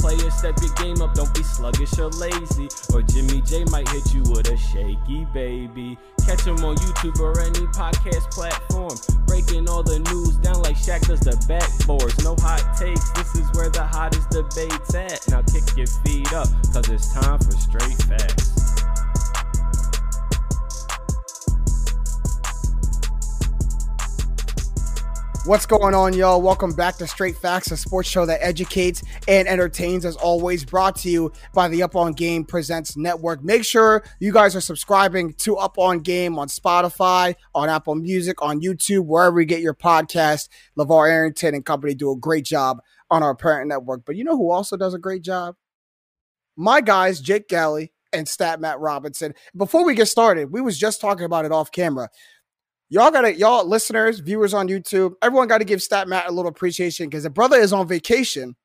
Players, step your game up, don't be sluggish or lazy. Or Jimmy J might hit you with a shaky baby. Catch him on YouTube or any podcast platform. Breaking all the news down like Shaq does the backboards. No hot takes, this is where the hottest debate's at. Now kick your feet up, cause it's time for straight facts. What's going on, y'all? Welcome back to Straight Facts, a sports show that educates and entertains, as always, brought to you by the Up On Game Presents Network. Make sure you guys are subscribing to Up On Game on Spotify, on Apple Music, on YouTube, wherever you get your podcast. LaVar Arrington and company do a great job on our parent network. But you know who also does a great job? My guys, Jake Galley and Stat Matt Robinson. Before we get started, we was just talking about it off camera y'all gotta y'all listeners viewers on youtube everyone got to give stat matt a little appreciation because the brother is on vacation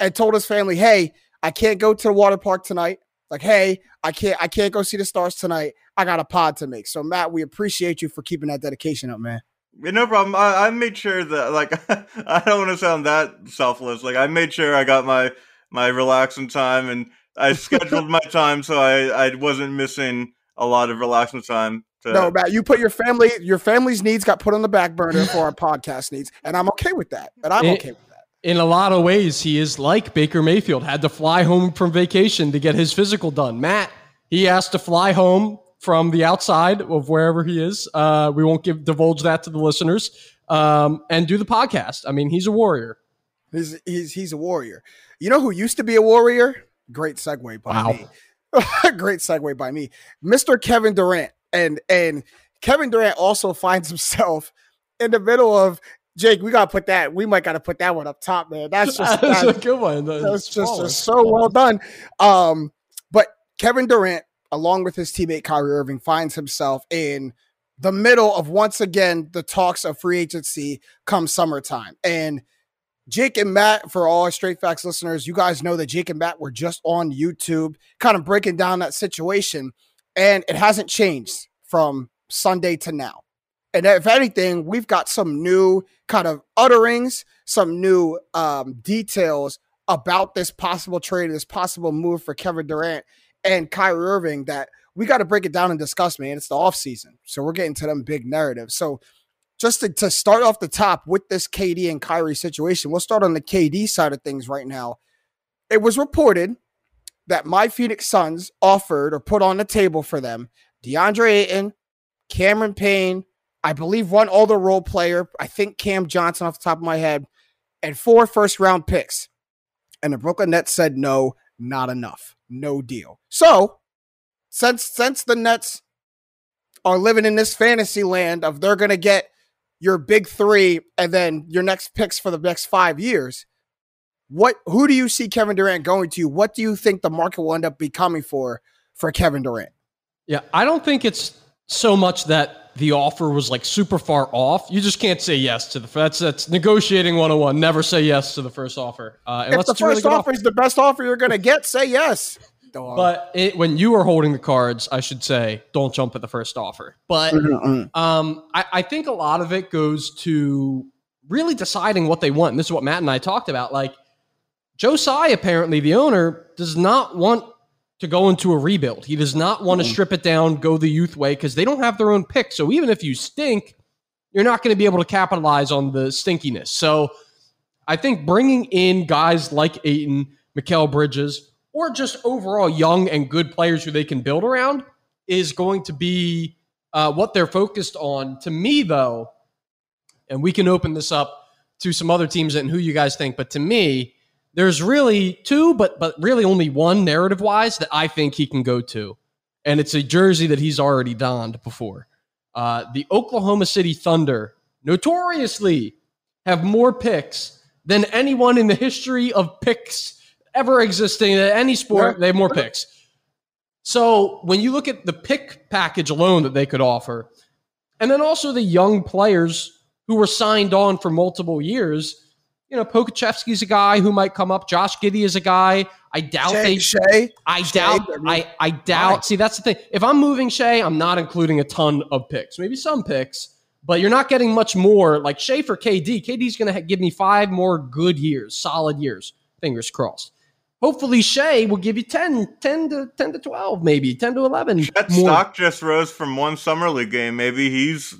and told his family hey i can't go to the water park tonight. Like hey i can't i can't go see the stars tonight. I got a pod to make. So matt we appreciate you for keeping that dedication up man. No problem. I, I made sure that like i don't want to sound that selfless. Like i made sure i got my my relaxing time and i scheduled my time so i i wasn't missing a lot of relaxing time to, no, Matt, you put your family, your family's needs got put on the back burner for our podcast needs, and I'm okay with that. And I'm okay with that. In a lot of ways, he is like Baker Mayfield, had to fly home from vacation to get his physical done. Matt, he has to fly home from the outside of wherever he is. Uh, we won't give divulge that to the listeners. Um, and do the podcast. I mean, he's a warrior. He's he's he's a warrior. You know who used to be a warrior? Great segue by wow. me. Great segue by me. Mr. Kevin Durant and and Kevin Durant also finds himself in the middle of Jake. We gotta put that. We might gotta put that one up top, man. That's just that's that, a good one. That's, just, just so well done. Um, but Kevin Durant, along with his teammate Kyrie Irving, finds himself in the middle of once again the talks of free agency come summertime and. Jake and Matt, for all our Straight Facts listeners, you guys know that Jake and Matt were just on YouTube, kind of breaking down that situation and it hasn't changed from Sunday to now. And if anything, we've got some new kind of utterings, some new um, details about this possible trade, this possible move for Kevin Durant and Kyrie Irving that we got to break it down and discuss, man. It's the offseason. So we're getting to them big narratives. So just to, to start off the top with this KD and Kyrie situation, we'll start on the KD side of things right now. It was reported that my Phoenix Suns offered or put on the table for them DeAndre Ayton, Cameron Payne, I believe one older role player, I think Cam Johnson off the top of my head, and four first round picks. And the Brooklyn Nets said no, not enough. No deal. So, since since the Nets are living in this fantasy land of they're going to get your big 3 and then your next picks for the next 5 years, what who do you see Kevin Durant going to? What do you think the market will end up becoming for for Kevin Durant? Yeah, I don't think it's so much that the offer was like super far off. You just can't say yes to the that's that's negotiating 101. Never say yes to the first offer. Uh, if the first really offer, offer is the best offer you're going to get, say yes. Dog. But it, when you are holding the cards, I should say, don't jump at the first offer. But um, I, I think a lot of it goes to really deciding what they want. And this is what Matt and I talked about. Like, Joe Tsai, apparently, the owner, does not want to go into a rebuild. He does not want to strip it down, go the youth way, because they don't have their own pick. So even if you stink, you're not going to be able to capitalize on the stinkiness. So I think bringing in guys like Ayton, Mikal Bridges, or just overall young and good players who they can build around is going to be uh, what they're focused on. To me, though, and we can open this up to some other teams and who you guys think, but to me, there's really two, but but really only one narrative wise that I think he can go to, and it's a jersey that he's already donned before. Uh, the Oklahoma City Thunder notoriously have more picks than anyone in the history of picks ever existing in any sport. They have more picks. So when you look at the pick package alone that they could offer, and then also the young players who were signed on for multiple years. You know, Pokusevski's a guy who might come up. Josh Giddey is a guy. I doubt Shai, they. Shai, I Shai, doubt. I mean, I, I doubt. why? See, that's the thing. If I'm moving Shai, I'm not including a ton of picks. Maybe some picks, but you're not getting much more. Like Shai for KD. KD's going to give me five more good years, solid years. Fingers crossed. Hopefully, Shai will give you 10, 10 to 10 to 12, maybe 10 to 11. Chet more. stock just rose from one summer league game. Maybe he's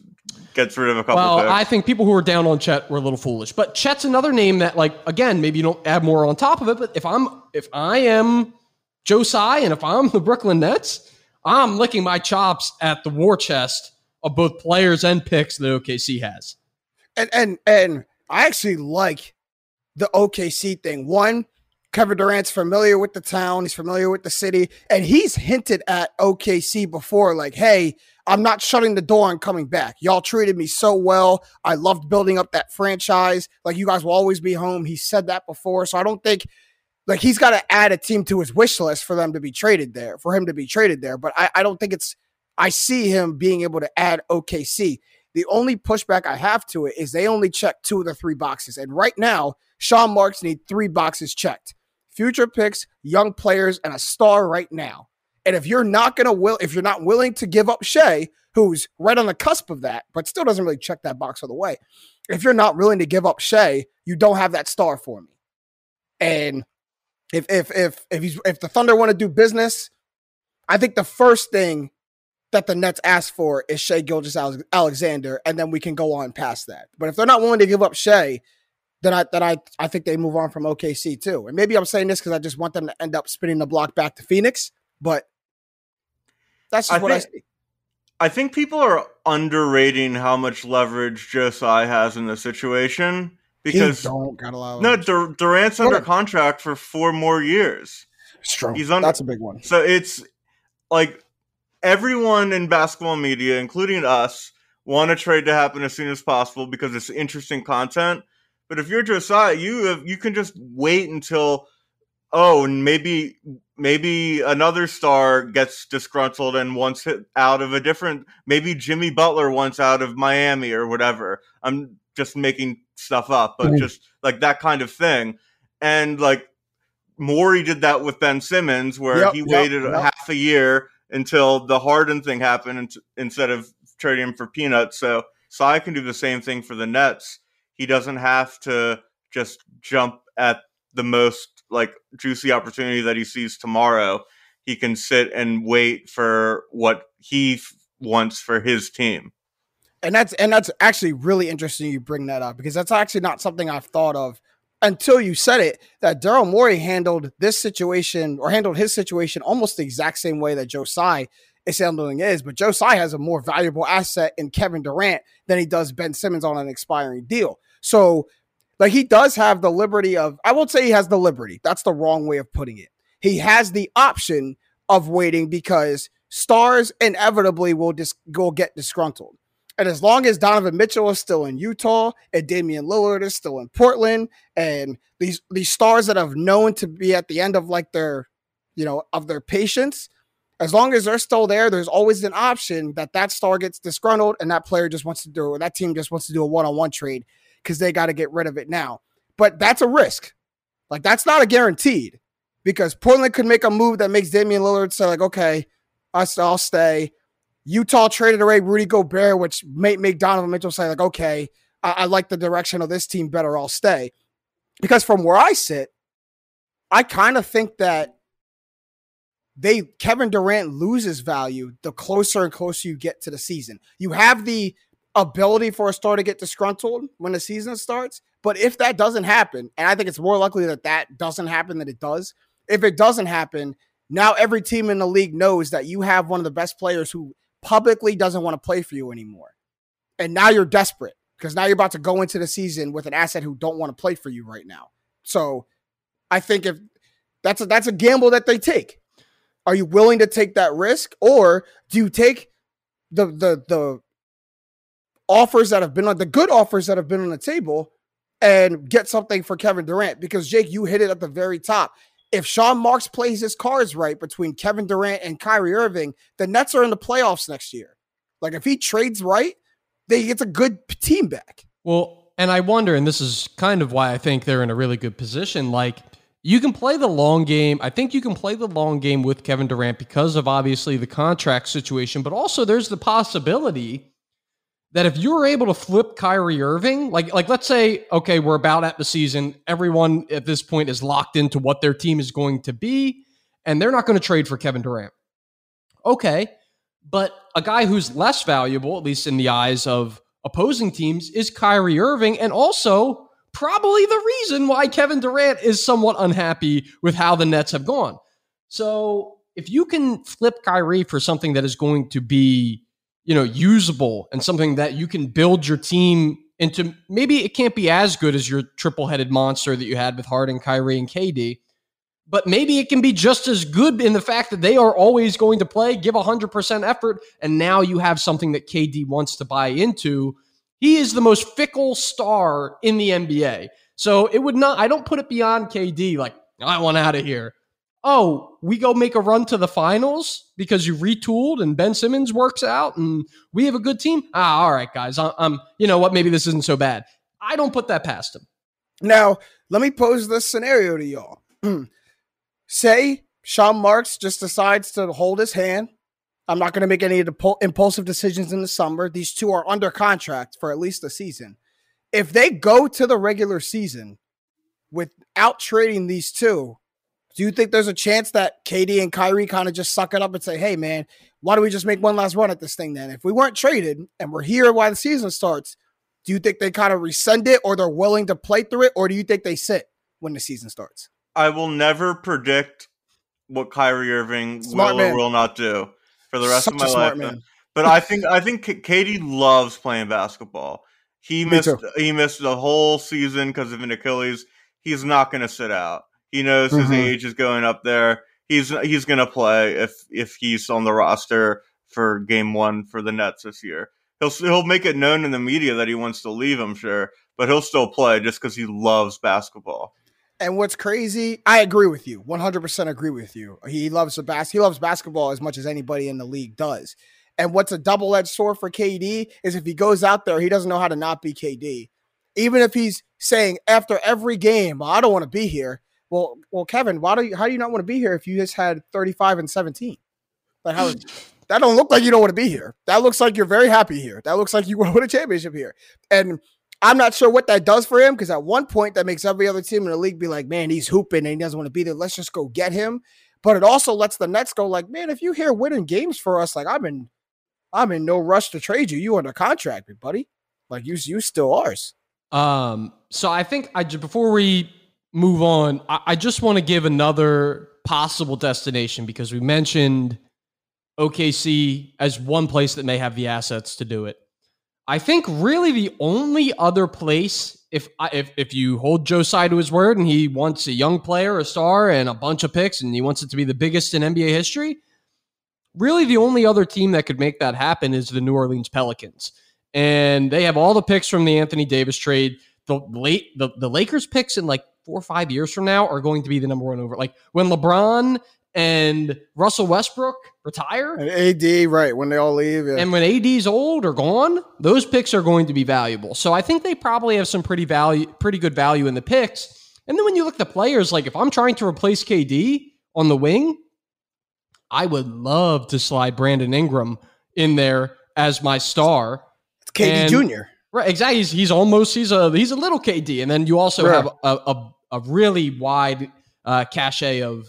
gets rid of a couple. Well, picks. I think people who are down on Chet were a little foolish. But Chet's another name that, like, again, maybe you don't add more on top of it. But if I'm if I am Joe Tsai and if I'm the Brooklyn Nets, I'm licking my chops at the war chest of both players and picks that OKC has. and and and I actually like the OKC thing. One, Kevin Durant's familiar with the town, he's familiar with the city, and he's hinted at OKC before, like, hey, I'm not shutting the door on coming back. Y'all treated me so well. I loved building up that franchise. Like, you guys will always be home. He said that before. So I don't think like he's got to add a team to his wish list for them to be traded there, for him to be traded there. But I, I don't think it's I see him being able to add OKC. The only pushback I have to it is they only check two of the three boxes. And right now, Sean Marks need three boxes checked. Future picks, young players, and a star right now. And if you're not gonna will if you're not willing to give up Shai, who's right on the cusp of that, but still doesn't really check that box all the way. If you're not willing to give up Shai, you don't have that star for me. And if if if if he's if the Thunder want to do business, I think the first thing that the Nets ask for is Shea Gilgis Alexander, and then we can go on past that. But if they're not willing to give up Shai, then I then I I think they move on from OKC too. And maybe I'm saying this because I just want them to end up spinning the block back to Phoenix, but that's just I what I think- see. I think people are underrating how much leverage Joe Tsai has in this situation because he don't got a lot of no Dur- Durant's under contract for four more years. it's true. he's under- that's a big one. So it's like everyone in basketball media, including us, want a trade to happen as soon as possible because it's interesting content. But if you're Joe Tsai, you have, you can just wait until oh, and maybe maybe another star gets disgruntled and wants out of a different. Maybe Jimmy Butler wants out of Miami or whatever. I'm just making stuff up, but Mhm. just like that kind of thing. And like Morey did that with Ben Simmons, where Yep, he yep, waited yep. half a year until the Harden thing happened int- instead of trading him for peanuts. So Tsai can do the same thing for the Nets. He doesn't have to just jump at the most like juicy opportunity that he sees tomorrow. He can sit and wait for what he f- wants for his team. and that's and that's actually really interesting you bring that up because that's actually not something I've thought of until you said it. That Daryl Morey handled this situation or handled his situation almost the exact same way that Joe Tsai is handling his, but Joe Tsai has a more valuable asset in Kevin Durant than he does Ben Simmons on an expiring deal. So, like he does have the liberty of I won't say he has the liberty. That's the wrong way of putting it. He has the option of waiting because stars inevitably will just will get disgruntled. And as long as Donovan Mitchell is still in Utah and Damian Lillard is still in Portland, and these these stars that have known to be at the end of like their, you know, of their patience, as long as they're still there, there's always an option that that star gets disgruntled and that player just wants to do, or that team just wants to do a one on one trade because they got to get rid of it now. But that's a risk. Like that's not a guaranteed because Portland could make a move that makes Damian Lillard say like, okay, I'll stay. Utah traded away Rudy Gobert, which may make Donovan Mitchell say, like, okay, I, I like the direction of this team better, I'll stay. Because from where I sit, I kind of think that they Kevin Durant loses value the closer and closer you get to the season. You have the ability for a star to get disgruntled when the season starts, but if that doesn't happen, and I think it's more likely that that doesn't happen than it does, if it doesn't happen, now every team in the league knows that you have one of the best players who publicly doesn't want to play for you anymore. And now you're desperate because now you're about to go into the season with an asset who don't want to play for you right now. So I think if that's a that's a gamble that they take. Are you willing to take that risk? Or do you take the the the offers that have been on the good offers that have been on the table and get something for Kevin Durant? Because Jake, you hit it at the very top if Sean Marks plays his cards right between Kevin Durant and Kyrie Irving, the Nets are in the playoffs next year. Like if he trades right, they gets a good team back. Well, and I wonder, and this is kind of why I think they're in a really good position. Like, you can play the long game. I think you can play the long game with Kevin Durant because of obviously the contract situation, but also there's the possibility that if you were able to flip Kyrie Irving, like like let's say, okay, we're about at the season, everyone at this point is locked into what their team is going to be, and they're not going to trade for Kevin Durant. Okay, but a guy who's less valuable, at least in the eyes of opposing teams, is Kyrie Irving, and also probably the reason why Kevin Durant is somewhat unhappy with how the Nets have gone. So if you can flip Kyrie for something that is going to be you know, usable and something that you can build your team into. Maybe it can't be as good as your triple headed monster that you had with Harden, Kyrie, and KD, but maybe it can be just as good in the fact that they are always going to play, give 100% effort, and now you have something that KD wants to buy into. He is the most fickle star in the NBA. So it would not, I don't put it beyond KD, like, I want out of here oh, we go make a run to the finals because you retooled and Ben Simmons works out and we have a good team. Ah, all right, guys. I'm you know what? Maybe this isn't so bad. I don't put that past him. Now, let me pose this scenario to y'all. Say Sean Marks just decides to hold his hand. I'm not going to make any impulsive decisions in the summer. These two are under contract for at least a season. If they go to the regular season without trading these two, do you think there's a chance that KD and Kyrie kind of just suck it up and say, hey, man, why don't we just make one last run at this thing then? If we weren't traded and we're here while the season starts, do you think they kind of resend it or they're willing to play through it or do you think they sit when the season starts? I will never predict what Kyrie Irving smart will man. or will not do for the rest Such of my life. Man. But I think I think KD loves playing basketball. He missed he missed the whole season because of an Achilles. He's not going to sit out. He knows his mm-hmm. age is going up there. He's he's going to play if if he's on the roster for game 1 for the Nets this year. He'll he'll make it known in the media that he wants to leave, I'm sure, but he'll still play just cuz he loves basketball. And what's crazy, I agree with you. 100% agree with you. He loves the bas- he loves basketball as much as anybody in the league does. And what's a double-edged sword for KD is if he goes out there, he doesn't know how to not be KD. Even if he's saying after every game, well, I don't want to be here well, well, Kevin, why do you, how do you not want to be here if you just had 35 and 17? Like how that don't look like you don't want to be here. That looks like you're very happy here. That looks like you want to win a championship here. And I'm not sure what that does for him because at one point that makes every other team in the league be like, man, he's hooping and he doesn't want to be there. Let's just go get him. But it also lets the Nets go like, man, if you here winning games for us, like I'm in, I'm in no rush to trade you. You under contract, buddy. Like you, you still ours. Um. So I think I before we move on, I, I just want to give another possible destination because we mentioned OKC as one place that may have the assets to do it. I think really the only other place, if if if you hold Joe to his word and he wants a young player, a star, and a bunch of picks, and he wants it to be the biggest in NBA history, really the only other team that could make that happen is the New Orleans Pelicans, and they have all the picks from the Anthony Davis trade. The late the, the Lakers picks in like four or five years from now are going to be the number one over. Like when LeBron and Russell Westbrook retire, and AD, right? When they all leave, yeah. and when AD's old or gone, those picks are going to be valuable. So I think they probably have some pretty value, pretty good value in the picks. And then when you look at the players, like if I'm trying to replace KD on the wing, I would love to slide Brandon Ingram in there as my star. It's KD and, Jr. Right, exactly. He's, he's almost he's a he's a little KD, and then you also have a, a, a really wide uh, cachet of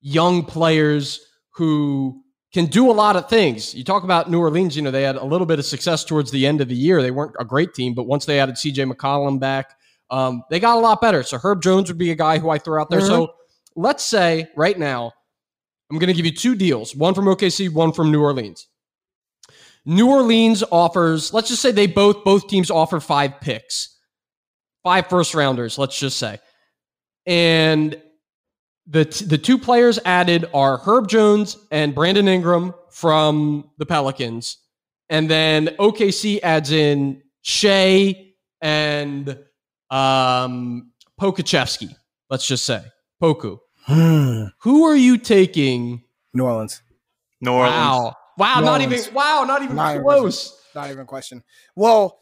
young players who can do a lot of things. You talk about New Orleans, you know, they had a little bit of success towards the end of the year. They weren't a great team, but once they added CJ McCollum back, um, they got a lot better. So Herb Jones would be a guy who I throw out there. Mm-hmm. So let's say right now, I'm going to give you two deals one from OKC, one from New Orleans. New Orleans offers, let's just say they both both teams offer five picks, five first rounders, let's just say. And the t- the two players added are Herb Jones and Brandon Ingram from the Pelicans. And then OKC adds in Shai and um Pokusevski, let's just say. Poku. Who are you taking? New Orleans. New Orleans. Wow. Wow, not even wow, not even not close. Even, not even question. Well,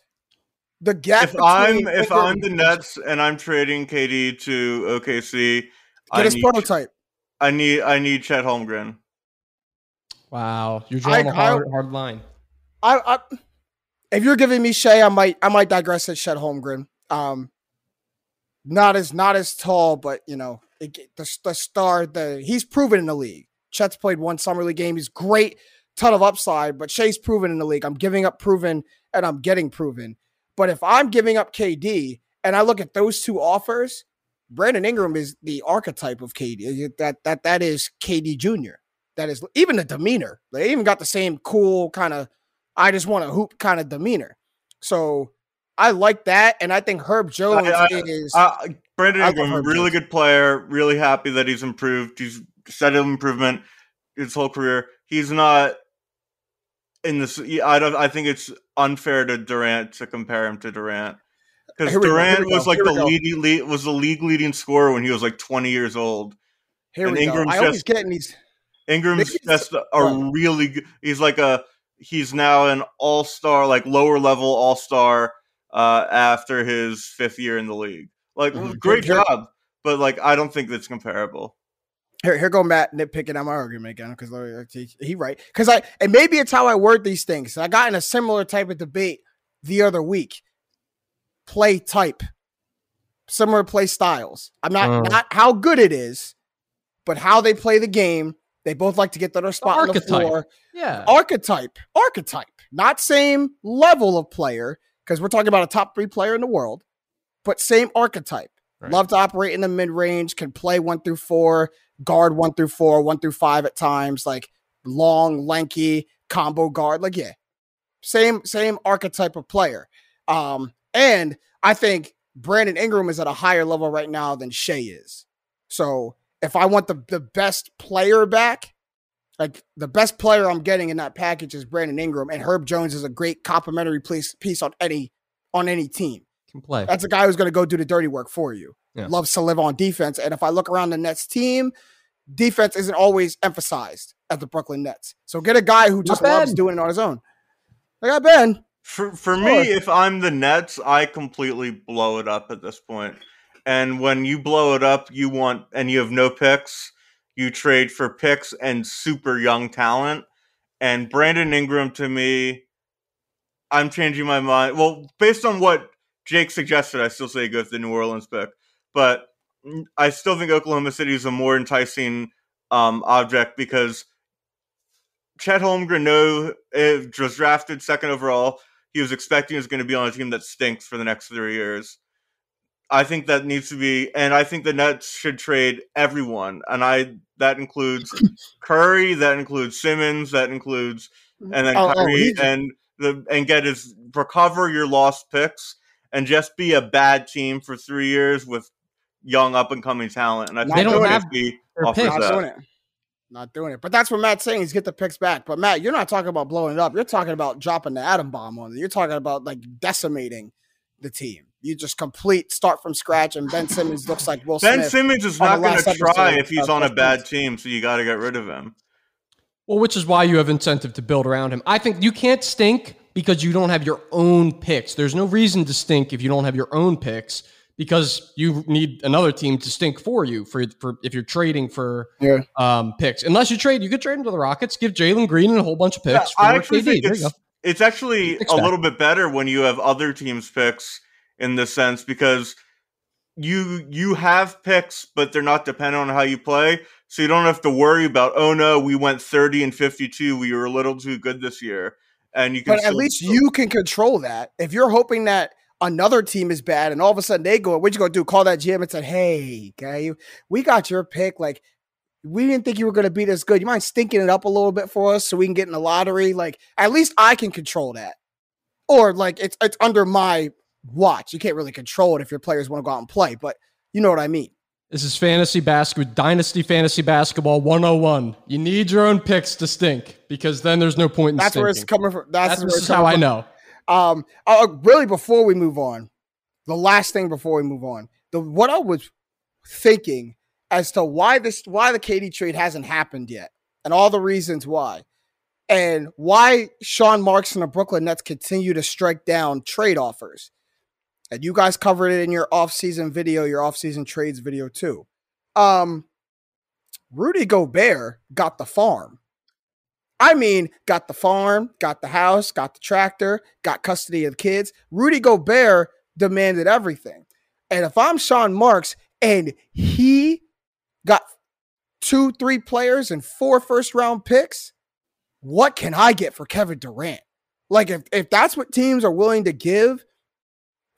the gap. If I'm if Ingram- I'm the Nets and I'm trading KD to OKC, I get his need, prototype. I need I need Chet Holmgren. Wow, you're drawing a I- hard, hard line. I, I if you're giving me Shai, I might I might digress at Chet Holmgren. Um, not as not as tall, but you know it, the the star. The he's proven in the league. Chet's played one summer league game. He's great, ton of upside, but Shai's proven in the league. I'm giving up proven, and I'm getting proven. But if I'm giving up KD, and I look at those two offers, Brandon Ingram is the archetype of KD. That that that is KD Jr. That is even the demeanor. They even got the same cool kind of I just want to hoop kind of demeanor. So I like that, and I think Herb Jones I- is. Uh, Brandon I love Ingram, really Jones. good player. Really happy that he's improved. He's steady improvement his whole career. He's not in this. I don't. I think it's unfair to Durant to compare him to Durant because go, here Durant was like the go. lead, was the league leading scorer when he was like 20 years old. here and we go. Ingram's I always just- get in these. Ingram's just a really good. He's like a. He's now an all star, like lower level all star, uh, after his fifth year in the league. Like Mhm. great job, but like I don't think that's comparable. Here, here go Matt nitpicking on my argument again because he, right because I and maybe it's how I word these things. I got in a similar type of debate the other week. Play type, similar play styles. I'm not Uh. not how good it is, but how they play the game. They both like to get to their spot on the floor. Yeah. archetype, archetype, not same level of player because we're talking about a top three player in the world, but same archetype. Right. Love to operate in the mid range, can play one through four, guard one through four, one through five at times, like long, lanky combo guard. Like yeah, same same archetype of player. Um, and I think Brandon Ingram is at a higher level right now than Shai is. So if I want the the best player back, like the best player I'm getting in that package is Brandon Ingram, and Herb Jones is a great complementary piece piece on any on any team. Can play. That's a guy who's going to go do the dirty work for you. Yeah. Loves to live on defense, and if I look around the Nets team, defense isn't always emphasized at the Brooklyn Nets. So get a guy who just loves doing it on his own. Like I got Ben. For for Sure. me, if I'm the Nets, I completely blow it up at this point. And when you blow it up, you want and you have no picks. You trade for picks and super young talent. And Brandon Ingram to me, I'm changing my mind. Well, based on what Jake suggested, I still say go with the New Orleans pick. But I still think Oklahoma City is a more enticing um, object because Chet Holmgren no, was drafted second overall he was expecting he was going to be on a team that stinks for the next three years. I think that needs to be, and I think the Nets should trade everyone, and I that includes Curry, that includes Simmons, that includes, and then Oh, oh, Kyrie, he's- and the and get his recover your lost picks, and just be a bad team for three years with young up and coming talent. And I They don't the have OKC their offers. Not that. doing it. Not doing it. But that's what Matt's saying. He's get the picks back. But Matt, you're not talking about blowing it up. You're talking about dropping the atom bomb on it. You're talking about like decimating the team. You just complete start from scratch, and Ben Simmons looks like Will Ben Smith. Simmons is not going to try if he's on a bad team, so you got to get rid of him. Well, which is why you have incentive to build around him. I think you can't stink because you don't have your own picks. There's no reason to stink if you don't have your own picks because you need another team to stink for you for, for if you're trading for Yeah. um, picks. Unless you trade, you could trade into the Rockets, give Jalen Green and a whole bunch of picks. Yeah, I actually KD. think it's it's actually a little bit better when you have other teams' picks in this sense because you you have picks, but they're not dependent on how you play. So you don't have to worry about oh no, we went thirty and fifty two. We were a little too good this year, and you can. But at still- least you can control that. If you're hoping that another team is bad and all of a sudden they go, what you gonna do? Call that GM and said, Hey, guy, we got your pick. Like, we didn't think you were gonna beat us good. You mind stinking it up a little bit for us so we can get in the lottery? Like, at least I can control that. Or like it's it's under my watch. You can't really control it if your players want to go out and play, but you know what I mean. This is fantasy basketball, dynasty fantasy basketball 101. You need your own picks to stink because then there's no point in That's stinking. where it's coming from. That's, That's where this is how I know. Um, uh, really, before we move on, the last thing before we move on, the what I was thinking as to why this, why the KD trade hasn't happened yet, and all the reasons why, and why Sean Marks and the Brooklyn Nets continue to strike down trade offers. And you guys covered it in your off-season video, your off-season trades video too. Um, Rudy Gobert got the farm. I mean, got the farm, got the house, got the tractor, got custody of the kids. Rudy Gobert demanded everything. And if I'm Sean Marks and he got two, three players and four first round picks, what can I get for Kevin Durant? Like, if, if that's what teams are willing to give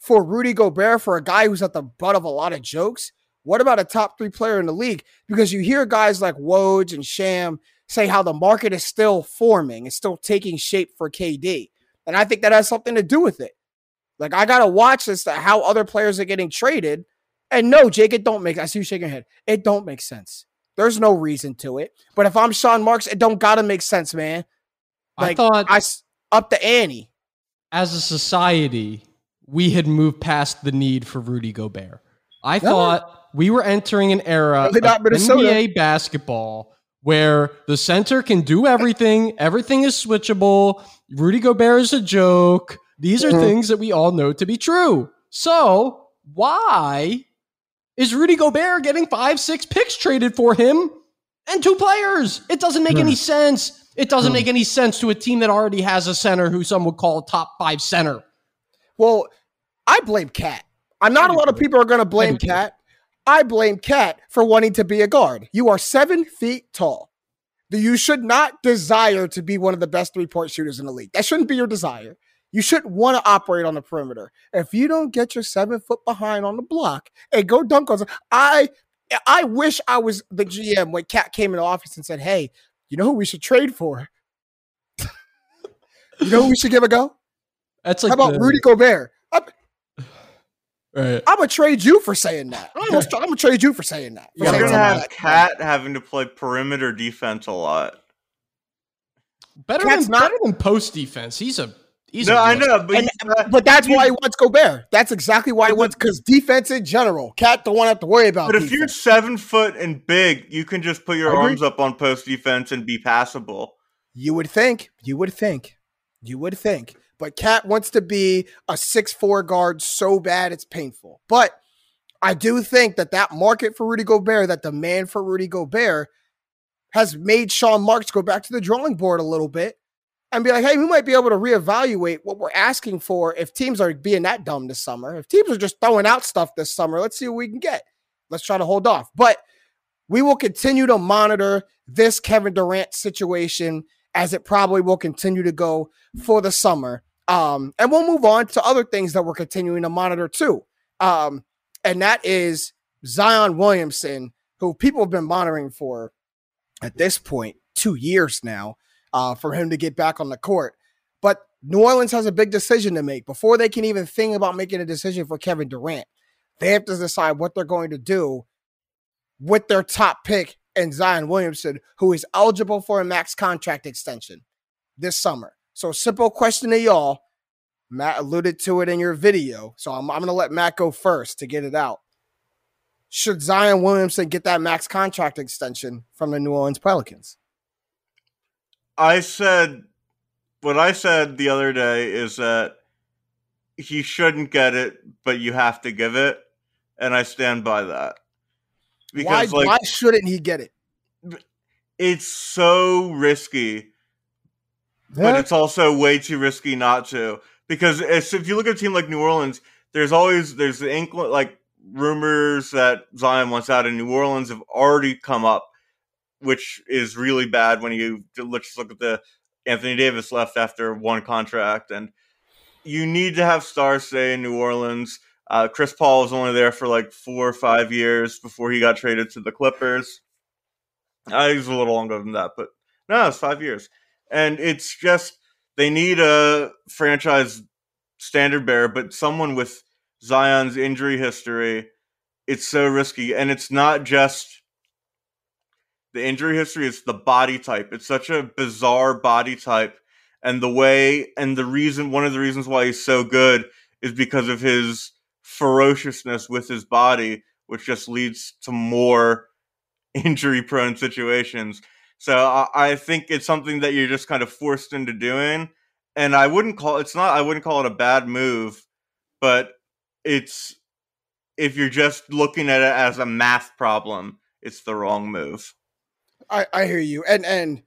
for Rudy Gobert, for a guy who's at the butt of a lot of jokes, what about a top three player in the league? Because you hear guys like Woj and Shams say how the market is still forming, it's still taking shape for KD. And I think that has something to do with it. Like I gotta watch this to how other players are getting traded. And no, Jake, it don't make I see you shaking your head. It don't make sense. There's no reason to it. But if I'm Sean Marks, it don't gotta make sense, man. Like I thought I up the ante. As a society, we had moved past the need for Rudy Gobert. I thought we were entering an era of NBA basketball where the center can do everything, everything is switchable. Rudy Gobert is a joke. These are Mhm. things that we all know to be true. So, why is Rudy Gobert getting five, six picks traded for him and two players? It doesn't make any sense. It doesn't make any sense to a team that already has a center who some would call a top five center. Well, I blame KAT. I'm not a lot of people are going to blame. KAT. I blame KAT for wanting to be a guard. You are seven feet tall. You should not desire to be one of the best three point shooters in the league. That shouldn't be your desire. You shouldn't want to operate on the perimeter. If you don't get your seven foot behind on the block and go dunk on, I I wish I was the GM when KAT came in the office and said, "Hey, you know who we should trade for? you know who we should give a go? That's like How about the- Rudy Gobert? I'm, Right. I'm gonna trade you for saying that. I'm gonna, I'm gonna trade you for saying that. For You're saying gonna have like. KAT having to play perimeter defense a lot. Better KAT's than not- better than post defense. He's a he's no, a I know, but And, he's not- but that's why he wants Gobert. That's exactly why he wants because defense in general. KAT don't want to have to worry about. But if you're seven foot and big, you can just put your I agree. arms up on post defense and be passable. you would think, you would think, you would think. But KAT wants to be a six four guard so bad it's painful. But I do think that that market for Rudy Gobert, that demand for Rudy Gobert, has made Sean Marks go back to the drawing board a little bit and be like, hey, we might be able to reevaluate what we're asking for if teams are being that dumb this summer. If teams are just throwing out stuff this summer, let's see what we can get. Let's try to hold off. But we will continue to monitor this Kevin Durant situation as it probably will continue to go for the summer. Um, and we'll move on to other things that we're continuing to monitor too. Um, and that is Zion Williamson, who people have been monitoring for at this point two years now uh, for him to get back on the court. But New Orleans has a big decision to make before they can even think about making a decision for Kevin Durant. They have to decide what they're going to do with their top pick and Zion Williamson, who is eligible for a max contract extension this summer. So, simple question to y'all. Matt alluded to it in your video. So, I'm, I'm going to let Matt go first to get it out. Should Zion Williamson get that max contract extension from the New Orleans Pelicans? I said what I said the other day is that he shouldn't get it, but you have to give it, and I stand by that. Why, like why shouldn't he get it? it's so risky, but it's also way too risky not to. Because if you look at a team like New Orleans, there's always there's the inkling like rumors that Zion wants out in New Orleans have already come up, which is really bad when you let's look at the Anthony Davis left after one contract, and you need to have stars stay in New Orleans. Uh, Chris Paul was only there for like four or five years before he got traded to the Clippers. Uh, a little longer than that, but no, it's five years. And it's just they need a franchise standard bearer, but someone with Zion's injury history, it's so risky. And it's not just the injury history, it's the body type. It's such a bizarre body type. And the way and the reason one of the reasons why he's so good is because of his ferociousness with his body, which just leads to more injury prone situations. So I, I think it's something that you're just kind of forced into doing. And I wouldn't call it's not I wouldn't call it a bad move, but it's if you're just looking at it as a math problem, it's the wrong move. I, I hear you. And and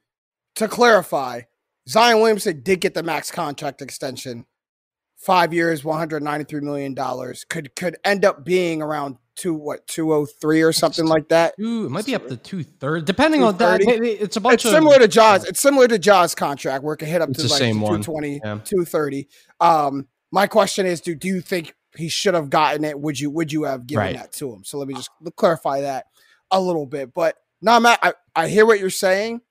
to clarify, Zion Williamson did get the max contract extension. Five years, one hundred ninety-three million dollars. Could could end up being around two what two oh three or something like that. Ooh, it might be up to two thirds, depending on that. It's a bunch. It's of, similar to Ja's. It's similar to Ja's contract where it can hit up to the like same one. 220, Yeah. 230. Um, my question is, do do you think he should have gotten it? Would you would you have given Right. that to him? So let me just clarify that a little bit. But no, Matt, I, I hear what you're saying.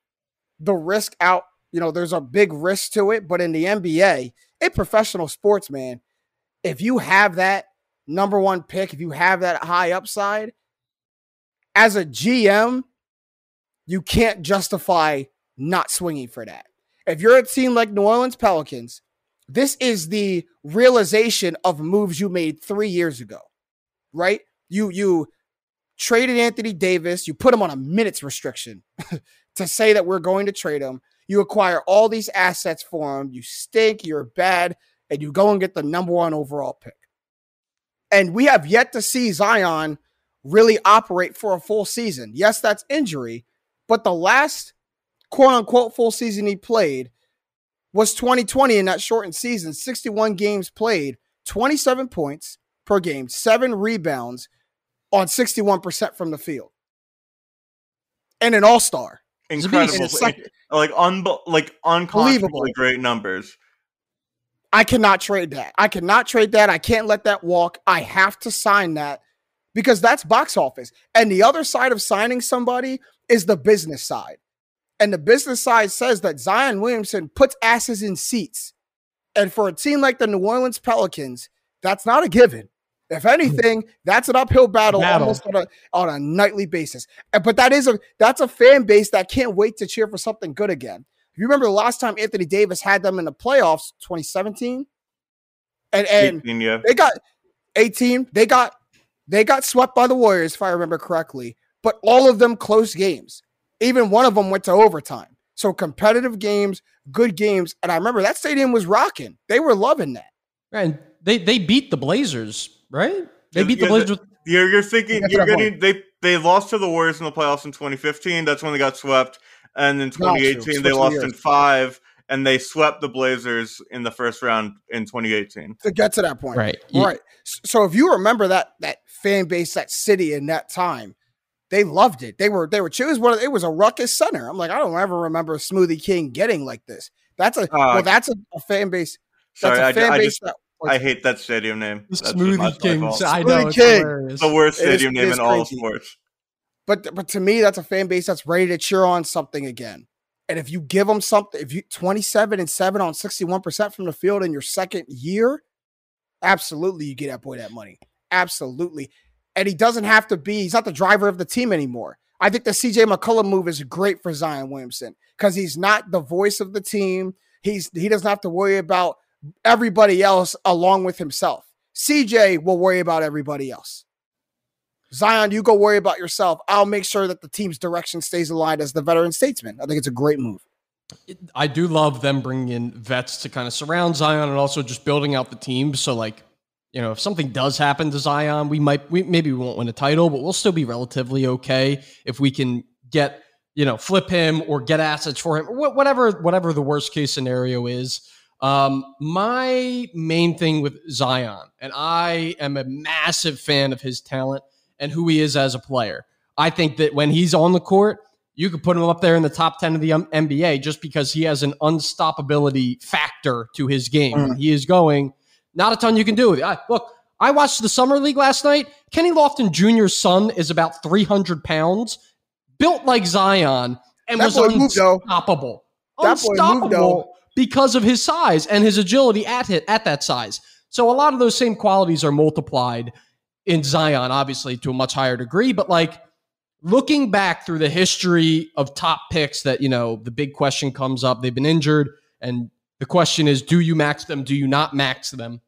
The risk out, you know, there's a big risk to it, but in the NBA, in professional sports, man, if you have that number one pick, if you have that high upside, as a GM, you can't justify not swinging for that. If you're a team like New Orleans Pelicans, this is the realization of moves you made three years ago, right? You you traded Anthony Davis, you put him on a minutes restriction to say that we're going to trade him. You acquire all these assets for him. You stink, you're bad, and you go and get the number one overall pick. And we have yet to see Zion really operate for a full season. Yes, that's injury, but the last quote unquote full season he played was 2020 in that shortened season, 61 games played, 27 points per game, seven rebounds on 61% from the field. And an all star. It's a Incredible, second- like unbe- like Believable. great numbers. I cannot trade that. I cannot trade that. I can't let that walk. I have to sign that because that's box office. And the other side of signing somebody is the business side. And the business side says that Zion Williamson puts asses in seats. And for a team like the New Orleans Pelicans, that's not a given. If anything, that's an uphill battle, Battle. almost on a, on a nightly basis. But that is a that's a fan base that can't wait to cheer for something good again. If you remember the last time Anthony Davis had them in the playoffs, 2017, and and 18, yeah. they got 18. They got they got swept by the Warriors, if I remember correctly. But all of them close games. Even one of them went to overtime. So competitive games, good games, and I remember that stadium was rocking. They were loving that. And they they beat the Blazers, right? They beat the Blazers. with, You're you're thinking That's you're getting they they lost to the Warriors in the playoffs in 2015. That's when they got swept, and in 2018 they lost years. in five, and they swept the Blazers in the first round in 2018. To get to that point. right. Right. So if you remember that that fan base, that city in that time, they loved it. They were they were it was one of, it was a ruckus center. I'm like, I don't ever remember Smoothie King getting like this. That's a uh, well, that's a, a fan base. That's Sorry, a I, fan I base just that I hate that stadium name. The That's just my- my Smoothie Kings. fault. I Smoothie know. It's King. hilarious. the worst stadium it name is in all of sports. But but to me, that's a fan base that's ready to cheer on something again. And if you give them something, if you 27 and 7 on 61% from the field in your second year, absolutely you get that boy that money. Absolutely. And he doesn't have to be, he's not the driver of the team anymore. I think the CJ McCollum move is great for Zion Williamson because he's not the voice of the team. He's he doesn't have to worry about everybody else along with himself. CJ will worry about everybody else. Zion, you go worry about yourself. I'll make sure that the team's direction stays aligned as the veteran statesman. I think it's a great move. I do love them bringing in vets to kind of surround Zion and also just building out the team. So like, you know, if something does happen to Zion, we might we maybe we won't win a title, but we'll still be relatively okay if we can get you know flip him or get assets for him, whatever whatever the worst case scenario is. Um, my main thing with Zion, and I am a massive fan of his talent and who he is as a player. I think that when he's on the court, you could put him up there in the top 10 of the NBA just because he has an unstoppability factor to his game. Mm. He is going, not a ton you can do with it. I, look, I watched the Summer League last night. Kenny Lofton Jr.'s son is about 300 pounds, built like Zion, and That was boy moved, unstoppable. That boy moved. Because of his size and his agility at it, at that size. So a lot of those same qualities are multiplied in Zion, obviously to a much higher degree. But like looking back through the history of top picks, that you know the big question comes up: they've been injured, and the question is, do you max them? Do you not max them?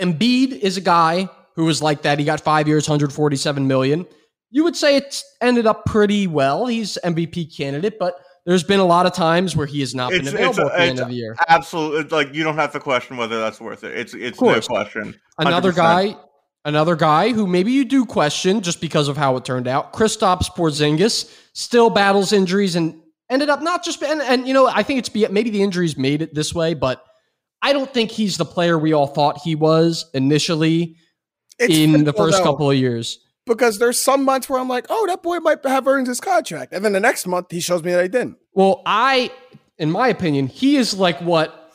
Embiid is a guy who was like that. He got five years, 147 million. You would say it's ended up pretty well. He's MVP candidate, but there's been a lot of times where he has not been It's- available it's- at the end of the year. Absolutely, like you don't have to question whether that's worth it. It's it's no question. Another 100%. guy, another guy who maybe you do question just because of how it turned out. Kristaps Porzingis still battles injuries and ended up not just and, and you know I think it's maybe the injuries made it this way, but I don't think he's the player we all thought he was initially It's in the first though, couple of years. Because there's some months where I'm like, oh, that boy might have earned his contract, and then the next month he shows me that he didn't. Well, I, in my opinion, he is like what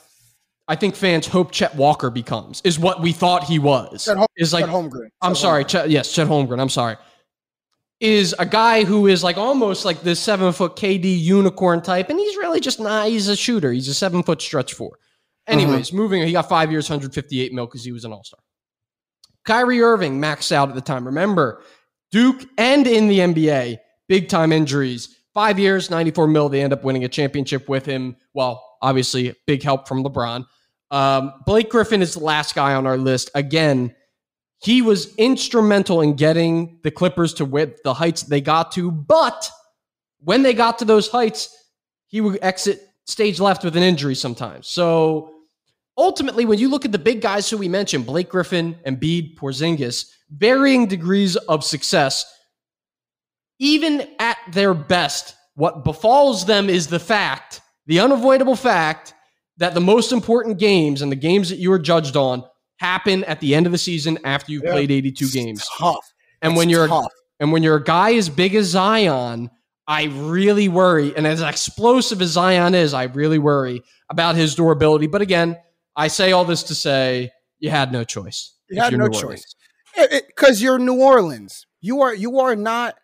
I think fans hope Chet Walker becomes. Is what we thought he was. Chet Hol- is like Chet Holmgren. I'm Chet sorry, Holmgren. Chet, yes, Chet Holmgren. I'm sorry. Is a guy who is like almost like this seven foot KD unicorn type, and he's really just not. He's a shooter. He's a seven foot stretch four. Mm-hmm. Anyways, moving. He got five years, 158 mil because he was an all star. Kyrie Irving maxed out at the time. Remember, Duke and in the NBA, big time injuries. Five years, 94 mil. They end up winning a championship with him. Well, obviously, big help from LeBron. Um, Blake Griffin is the last guy on our list. Again, he was instrumental in getting the Clippers to with the heights they got to. But when they got to those heights, he would exit stage left with an injury sometimes. So ultimately, when you look at the big guys who we mentioned, Blake Griffin, and Embiid, Porzingis, varying degrees of success, even at their best, what befalls them is the fact, the unavoidable fact, that the most important games and the games that you are judged on happen at the end of the season after you've Yeah. played 82 It's games. tough. And when you're tough. and when you're a guy as big as Zion, I really worry. And as explosive as Zion is, I really worry about his durability. But again, I say all this to say you had no choice. You had no New choice because you're New Orleans. You are you are not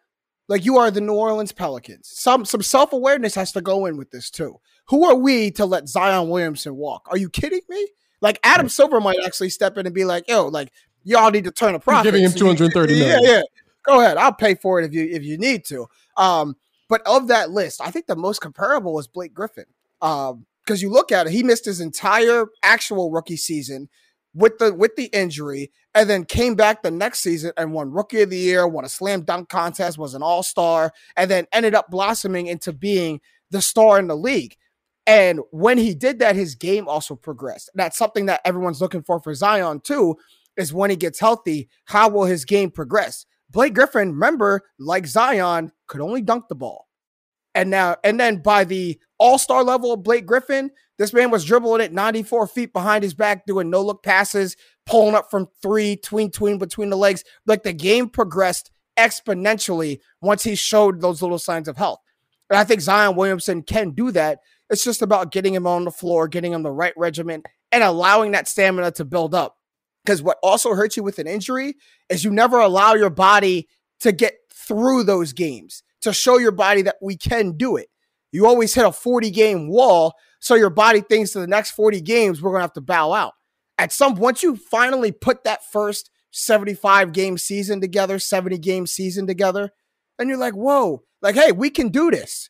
like you are the New Orleans Pelicans. Some some self awareness has to go in with this too. Who are we to let Zion Williamson walk? Are you kidding me? Like Adam Silver might actually step in and be like, "Yo, like y'all need to turn a profit." giving him So you- 230 Yeah, yeah. Go ahead. I'll pay for it if you if you need to. Um, but of that list, I think the most comparable is Blake Griffin. Um, because you look at it, he missed his entire actual rookie season with the with the injury, and then came back the next season and won Rookie of the Year, won a slam dunk contest, was an All Star, and then ended up blossoming into being the star in the league. And when he did that, his game also progressed. That's something that everyone's looking for for Zion too. Is when he gets healthy, how will his game progress? Blake Griffin, remember, like Zion, could only dunk the ball. And now, and then by the all-star level of Blake Griffin, this man was dribbling it 94 feet behind his back, doing no-look passes, pulling up from three, tween, tween between the legs. Like the game progressed exponentially once he showed those little signs of health. And I think Zion Williamson can do that. It's just about getting him on the floor, getting him the right regimen, and allowing that stamina to build up. Because what also hurts you with an injury is you never allow your body to get through those games to show your body that we can do it. You always hit a 40 game wall, so your body thinks to the next 40 games, we're going to have to bow out. At some once you finally put that first 75 game season together, 70 game season together, and you're like, whoa, like, hey, we can do this.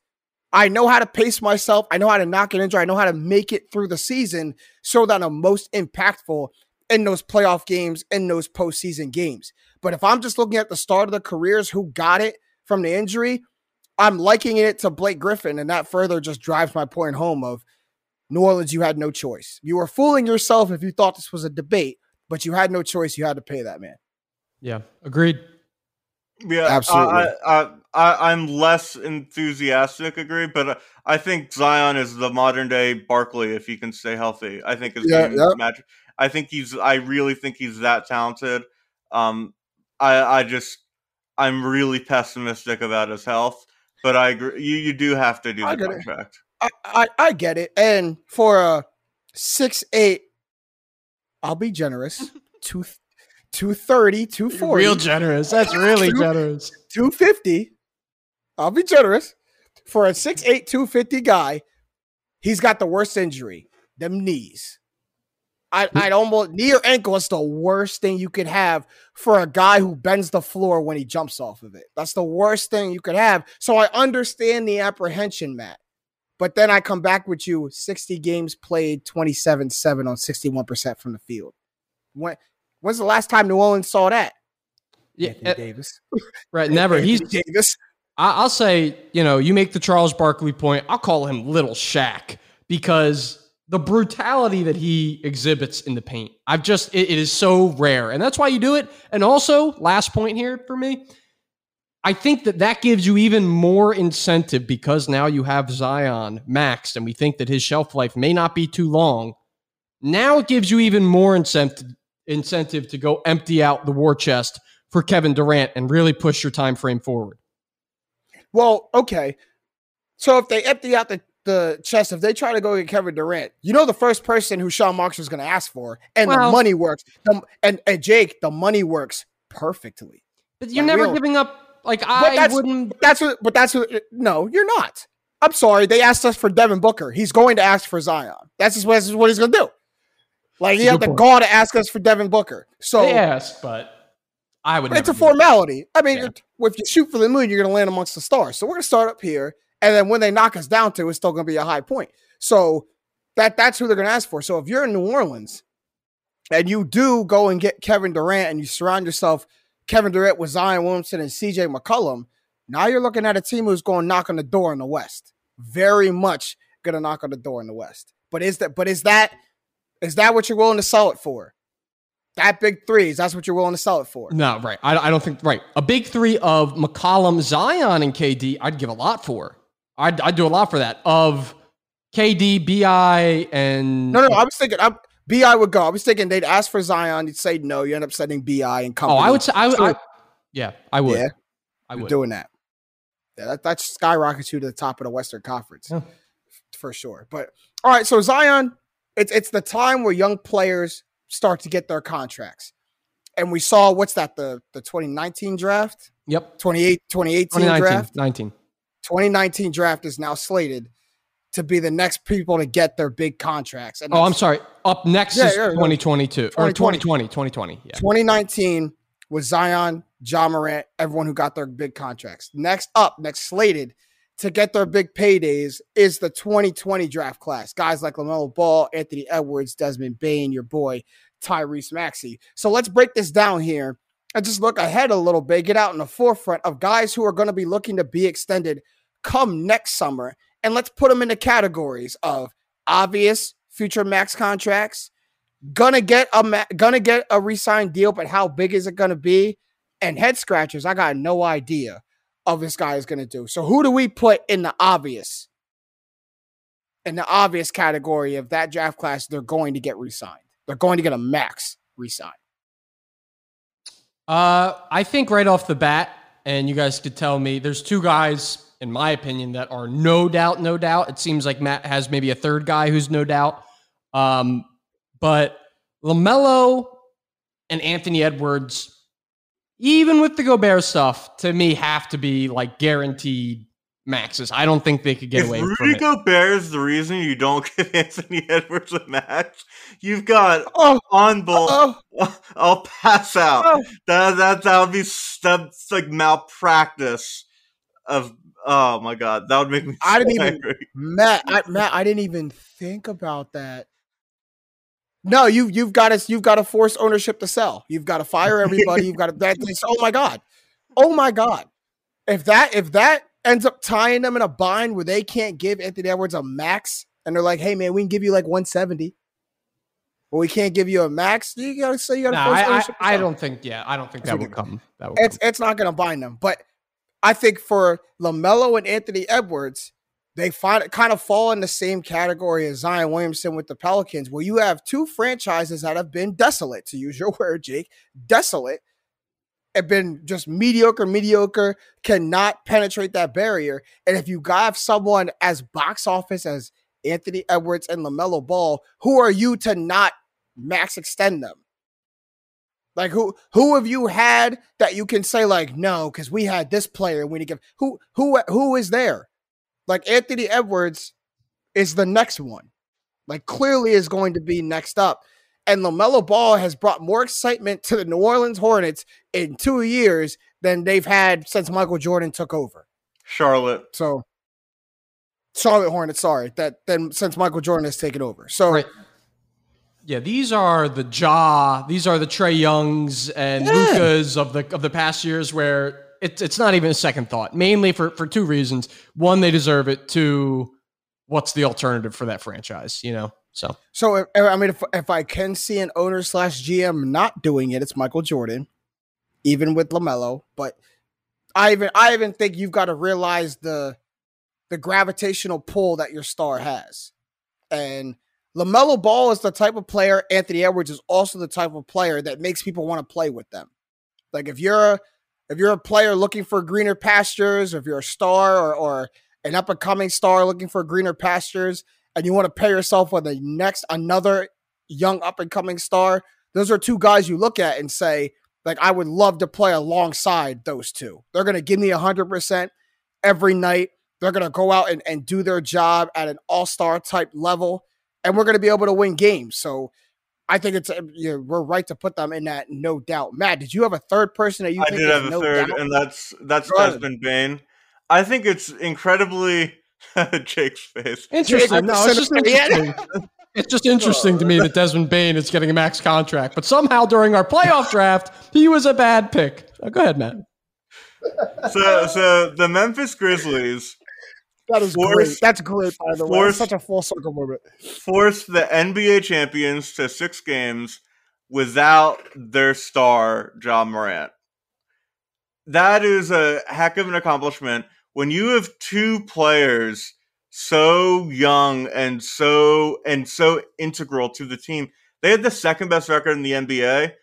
I know how to pace myself. I know how to knock an injury. I know how to make it through the season so that I'm most impactful in those playoff games, in those postseason games. But if I'm just looking at the start of the careers who got it from the injury, I'm liking it to Blake Griffin. And that further just drives my point home of New Orleans, you had no choice. You were fooling yourself if you thought this was a debate, but you had no choice. You had to pay that man. Yeah, agreed. Yeah, Absolutely. I, I, I, I'm less enthusiastic, agree, but uh, I think Zion is the modern day Barkley if he can stay healthy. I think his Yeah, game yeah. magic. I think he's. I really think he's that talented. Um, I, I just, I'm really pessimistic about his health. But I agree. You, you do have to do I the get contract. I, I, I get it. And for a six eight, I'll be generous. Two, 230, 240, Real generous. That's really Two- generous. 250. I'll be generous. For a 6'8, 250 guy, he's got the worst injury. Them knees. I, I'd almost knee or ankle is the worst thing you could have for a guy who bends the floor when he jumps off of it. That's the worst thing you could have. So I understand the apprehension, Matt. But then I come back with you 60 games played, 27 7 on 61% from the field. When, when's the last time New Orleans saw that? Yeah, Anthony uh, Davis. right. Never. Anthony He's Davis. I, will say, you know, you make the Charles Barkley point. I'll call him Little Shaq because the brutality that he exhibits in the paint, I've just, it, it is so rare. And that's why you do it. And also, last point here for me, I think that that gives you even more incentive because now you have Zion maxed and we think that his shelf life may not be too long. Now it gives you even more incentive incentive to go empty out the war chest for Kevin Durant and really push your time frame forward. Well, okay. So if they empty out the, the chest, if they try to go get Kevin Durant, you know the first person who Sean Marks was going to ask for, and well, the money works. The, and and Jake, the money works perfectly. But you're like, never giving up. Like I that's, wouldn't. That's what. But that's what. No, you're not. I'm sorry. They asked us for Devin Booker. He's going to ask for Zion. That's just what, that's what he's going to do. Like he had the gall to ask us for Devin Booker. So they asked, but I would. It's a formality. I mean, yeah. if you shoot for the moon, you're going to land amongst the stars. So we're going to start up here, and then when they knock us down to, it's still going to be a high point. So that that's who they're going to ask for. So if you're in New Orleans, and you do go and get Kevin Durant, and you surround yourself Kevin Durant with Zion Williamson and C.J. McCollum, now you're looking at a team who's going to knock on the door in the West. Very much going to knock on the door in the West. But is that? But is that? Is that what you're willing to sell it for? That big threes, that's what you're willing to sell it for. No, right. I, I don't think, right. A big three of McCollum, Zion, and KD, I'd give a lot for. I'd, I'd do a lot for that. Of KD, BI, and. No, no, I was thinking, I, BI would go. I was thinking they'd ask for Zion. You'd say no. You end up sending BI and company. Oh, I would say, I, so, I yeah, I would. Yeah, I would. Doing that. Yeah, that, that skyrockets you to the top of the Western Conference yeah. for sure. But all right, so Zion, it's it's the time where young players start to get their contracts. And we saw what's that the the 2019 draft? Yep. 28 2018 draft. 19. 2019 draft is now slated to be the next people to get their big contracts. And oh, I'm sorry. Up next yeah, is yeah, 2022 2020. or 2020, 2020. Yeah. 2019 was Zion, Ja Morant, everyone who got their big contracts. Next up, next slated to get their big paydays is the 2020 draft class. Guys like LaMelo Ball, Anthony Edwards, Desmond Bane, your boy Tyrese Maxey. So let's break this down here and just look ahead a little bit, get out in the forefront of guys who are going to be looking to be extended come next summer. And let's put them into categories of obvious future max contracts, gonna get a ma- gonna get a re-signed deal, but how big is it gonna be? And head scratchers, I got no idea of this guy is to do. So who do we put in the obvious? In the obvious category of that draft class, they're going to get re-signed. They're going to get a max re-sign. Uh, I think right off the bat, and you guys could tell me, there's two guys, in my opinion, that are no doubt, no doubt. It seems like Matt has maybe a third guy who's no doubt. Um, but LaMelo and Anthony Edwards even with the Gobert stuff, to me, have to be like guaranteed maxes. I don't think they could get if away Rudy from it. Gobert is the reason you don't give Anthony Edwards a max. You've got oh, on ball. Oh, I'll pass out. Oh. That that that would be that's like malpractice of. Oh my god, that would make me. So I didn't angry. even Matt. I, Matt, I didn't even think about that. No, you you've got to you've got to force ownership to sell. You've got to fire everybody. You've got to that. Oh my god, oh my god. If that if that ends up tying them in a bind where they can't give Anthony Edwards a max, and they're like, "Hey man, we can give you like 170." But we can't give you a max. You gotta say you gotta. No, I, I, I, don't think. Yeah, I don't think that will come. That will it's come. it's not gonna bind them. But I think for LaMelo and Anthony Edwards, they find kind of fall in the same category as Zion Williamson with the Pelicans, where you have two franchises that have been desolate, to use your word, Jake, desolate, have been just mediocre, mediocre, cannot penetrate that barrier. And if you have someone as box office as Anthony Edwards and LaMelo Ball, who are you to not max extend them? Like who who have you had that you can say like no because we had this player and we need to give who who who is there like Anthony Edwards is the next one. Like clearly is going to be next up. And LaMelo Ball has brought more excitement to the New Orleans Hornets in two years than they've had since Michael Jordan took over. Charlotte. So Charlotte Hornets, sorry, that then since Michael Jordan has taken over. So right. Yeah, these are the jaw, these are the Trey Youngs and yeah. Lukas of the of the past years where it's it's not even a second thought. Mainly for for two reasons. One, they deserve it. Two, what's the alternative for that franchise? You know. So so I mean, if if I can see an owner slash GM not doing it, it's Michael Jordan, even with LaMelo. But I even I even think you've got to realize the the gravitational pull that your star has, and LaMelo Ball is the type of player, Anthony Edwards is also the type of player that makes people want to play with them. Like if you're a, if you're a player looking for greener pastures, or if you're a star or, or an up and coming star looking for greener pastures, and you want to pair yourself with a next another young up and coming star, those are two guys you look at and say, like, I would love to play alongside those two. They're gonna give me hundred percent every night. They're gonna go out and, and do their job at an all-star type level and we're going to be able to win games. So I think it's uh, you know, we're right to put them in that no doubt. Matt, did you have a third person that you? I did have a no third, doubt? and that's that's Desmond Bane. I think it's incredibly Jake's face. Interesting. No, it's just interesting. it's just interesting to me that Desmond Bane is getting a max contract, but somehow during our playoff draft, he was a bad pick. Oh, go ahead, Matt. So, so the Memphis Grizzlies that is force, great. That's great, by the force, way. That's such a full circle moment. Force the NBA champions to six games without their star, Ja Morant. That is a heck of an accomplishment. When you have two players so young and so and so integral to the team, they had the second best record in the NBA.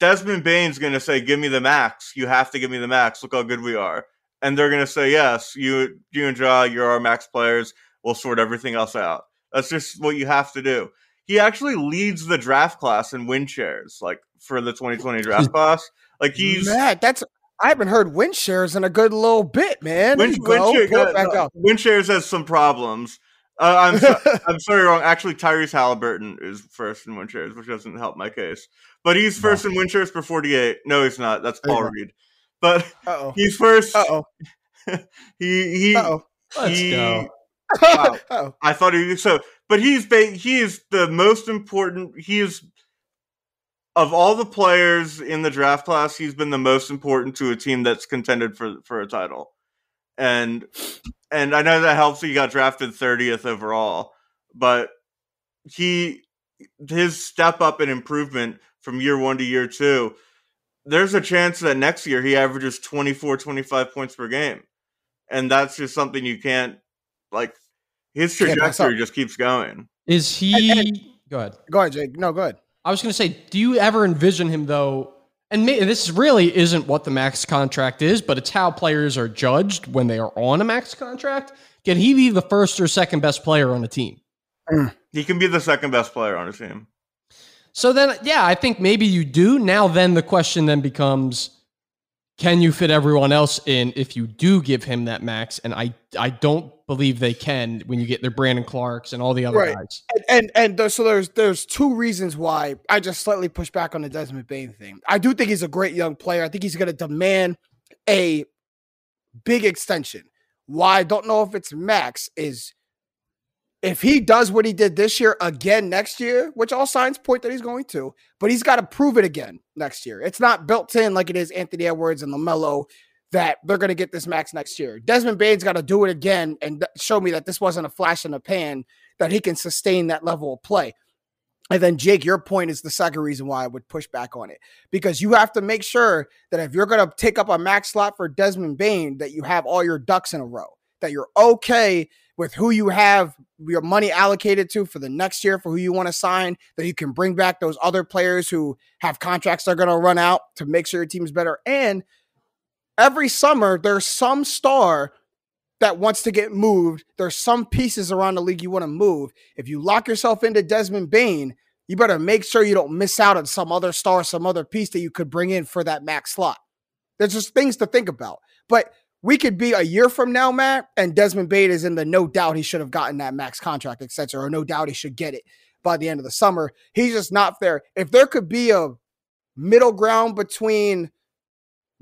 Desmond Bane's going to say, "Give me the max. You have to give me the max. Look how good we are." and they're going to say, "Yes, you, you and Ja, you're our max players. We'll sort everything else out." That's just what you have to do. He actually leads the draft class in win shares, like for the 2020 draft class. Like he's Matt, that's I haven't heard win shares in a good little bit, man. Win, win, share, no, win shares has some problems. Uh, I'm so, I'm sorry, wrong. Actually, Tyrese Halliburton is first in win shares, which doesn't help my case. But he's first no. in win shares for 48. No, he's not. That's Paul Reed but Uh-oh. he's first. Oh, he he. Uh-oh. Let's he, go. Wow. I thought he so, but he's he is the most important. He is of all the players in the draft class. He's been the most important to a team that's contended for for a title, and and I know that helps. He got drafted thirtieth overall, but he his step up and improvement from year one to year two there's a chance that next year he averages 24, 25 points per game. And that's just something you can't like his trajectory just keeps going. Is he and, and, go ahead. Go ahead, Jake. No, go ahead. I was gonna say, do you ever envision him though? And may, this really isn't what the max contract is, but it's how players are judged when they are on a max contract. Can he be the first or second best player on a team? He can be the second best player on a team. So then, yeah, I think maybe you do. Now, then the question then becomes, can you fit everyone else in if you do give him that max? And I, I don't believe they can when you get their Brandon Clarkes and all the other right. guys. And and, and so there's there's two reasons why I just slightly push back on the Desmond Bane thing. I do think he's a great young player. I think he's going to demand a big extension. Why I don't know if it's max is if he does what he did this year again next year, which all signs point that he's going to, but he's got to prove it again next year. It's not built in like it is Anthony Edwards and LaMelo that they're going to get this max next year. Desmond Bane's got to do it again and show me that this wasn't a flash in the pan, that he can sustain that level of play. And then, Jake, your point is the second reason why I would push back on it because you have to make sure that if you're going to take up a max slot for Desmond Bane, that you have all your ducks in a row, that you're okay with who you have your money allocated to for the next year for who you want to sign, that you can bring back those other players who have contracts that are going to run out to make sure your team is better. And every summer, there's some star that wants to get moved. There's some pieces around the league you want to move. If you lock yourself into Desmond Bane, you better make sure you don't miss out on some other star, some other piece that you could bring in for that max slot. There's just things to think about. But we could be a year from now, Matt, and Desmond Bane is in the no doubt he should have gotten that max contract, etc., or no doubt he should get it by the end of the summer. He's just not there. If there could be a middle ground between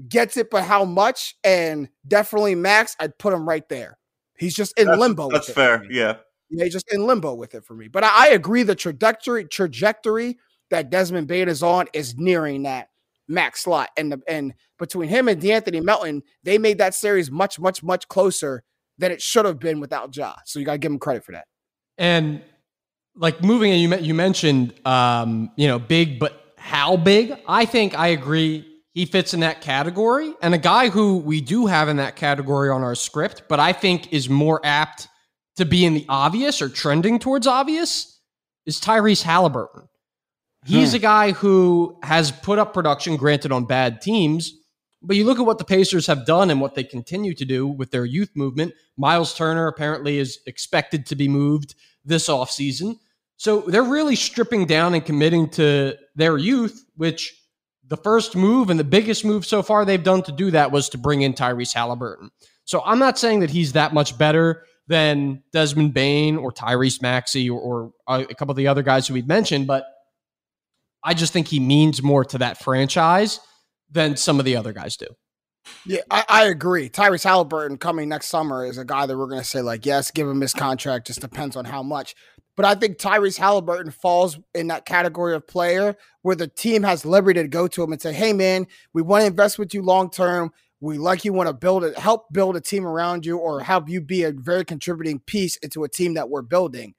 gets it, but how much, and definitely max, I'd put him right there. He's just in that's, limbo. That's fair. Yeah. Yeah, he's just in limbo with it for me. But I, I agree the trajectory trajectory that Desmond Bane is on is nearing that max slot. And the, and between him and De'Anthony Melton, they made that series much, much, much closer than it should have been without Ja. So you got to give him credit for that. And like moving, and you you mentioned, um, you know, big, but how big? I think I agree. He fits in that category, and a guy who we do have in that category on our script, but I think is more apt to be in the obvious or trending towards obvious is Tyrese Halliburton. He's hmm. a guy who has put up production, granted on bad teams, but you look at what the Pacers have done and what they continue to do with their youth movement. Miles Turner apparently is expected to be moved this offseason. So they're really stripping down and committing to their youth, which the first move and the biggest move so far they've done to do that was to bring in Tyrese Halliburton. So I'm not saying that he's that much better than Desmond Bane or Tyrese Maxey or, or a couple of the other guys who we've mentioned, but I just think he means more to that franchise than some of the other guys do. Yeah, I, I, agree. Tyrese Halliburton coming next summer is a guy that we're going to say, like, yes, give him his contract, just depends on how much. But I think Tyrese Halliburton falls in that category of player where the team has liberty to go to him and say, hey, man, we want to invest with you long term. We like you want to build it, help build a team around you or help you be a very contributing piece into a team that we're building,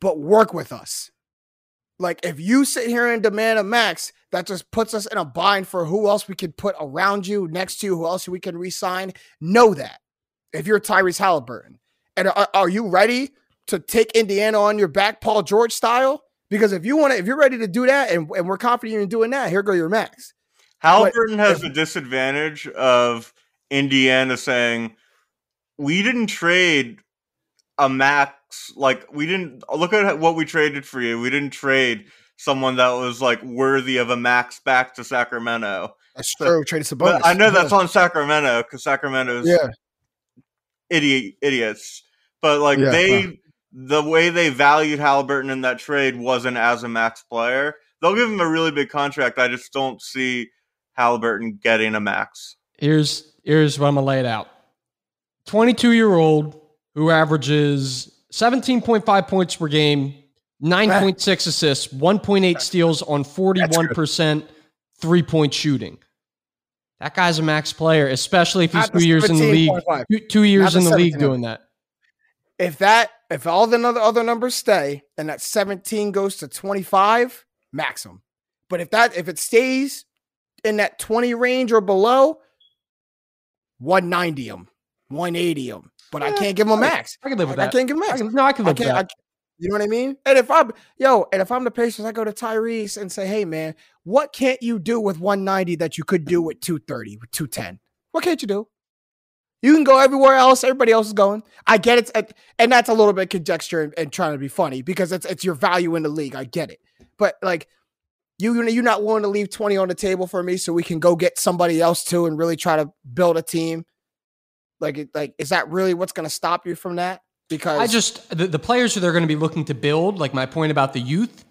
but work with us. Like if you sit here and demand a max, that just puts us in a bind for who else we can put around you, next to you, who else we can resign. Know that if you're Tyrese Halliburton, and are, are you ready to take Indiana on your back, Paul George style? Because if you want to, if you're ready to do that, and, and we're confident in doing that, here go your max. Halliburton but, has the disadvantage of Indiana saying, "We didn't trade a max like we didn't look at what we traded for you. We didn't trade someone that was like worthy of a max back to Sacramento. That's true. Traded Sabonis. I know yeah. that's on Sacramento because Sacramento's yeah. idiot idiots. But like yeah, they, the way they valued Halliburton in that trade wasn't as a max player. They'll give him a really big contract. I just don't see Halliburton getting a max. Here's here's what I'm gonna lay it out. 22 year old who averages 17.5 points per game, 9.6 assists, 1.8 steals on 41% three point shooting. That guy's a max player, especially if he's two years in the league. Two, two years in the league doing that. If that, if all the other other numbers stay and that 17 goes to 25, maximum. But if that if it stays in that 20 range or below, 190 him, 180 him, but yeah, I can't give them a max. I can live with that. I can't give max. I can, no, I can live I with that. I, you know what I mean? And if I'm yo, and if I'm the Pacers, I go to Tyrese and say, "Hey, man, what can't you do with 190 that you could do with 230, with 210? What can't you do? You can go everywhere else. Everybody else is going. I get it, and that's a little bit conjecture and, and trying to be funny because it's it's your value in the league. I get it, but like you you're not willing to leave 20 on the table for me so we can go get somebody else too and really try to build a team like, like is that really what's going to stop you from that? Because I just the, the players who they're going to be looking to build, like my point about the youth,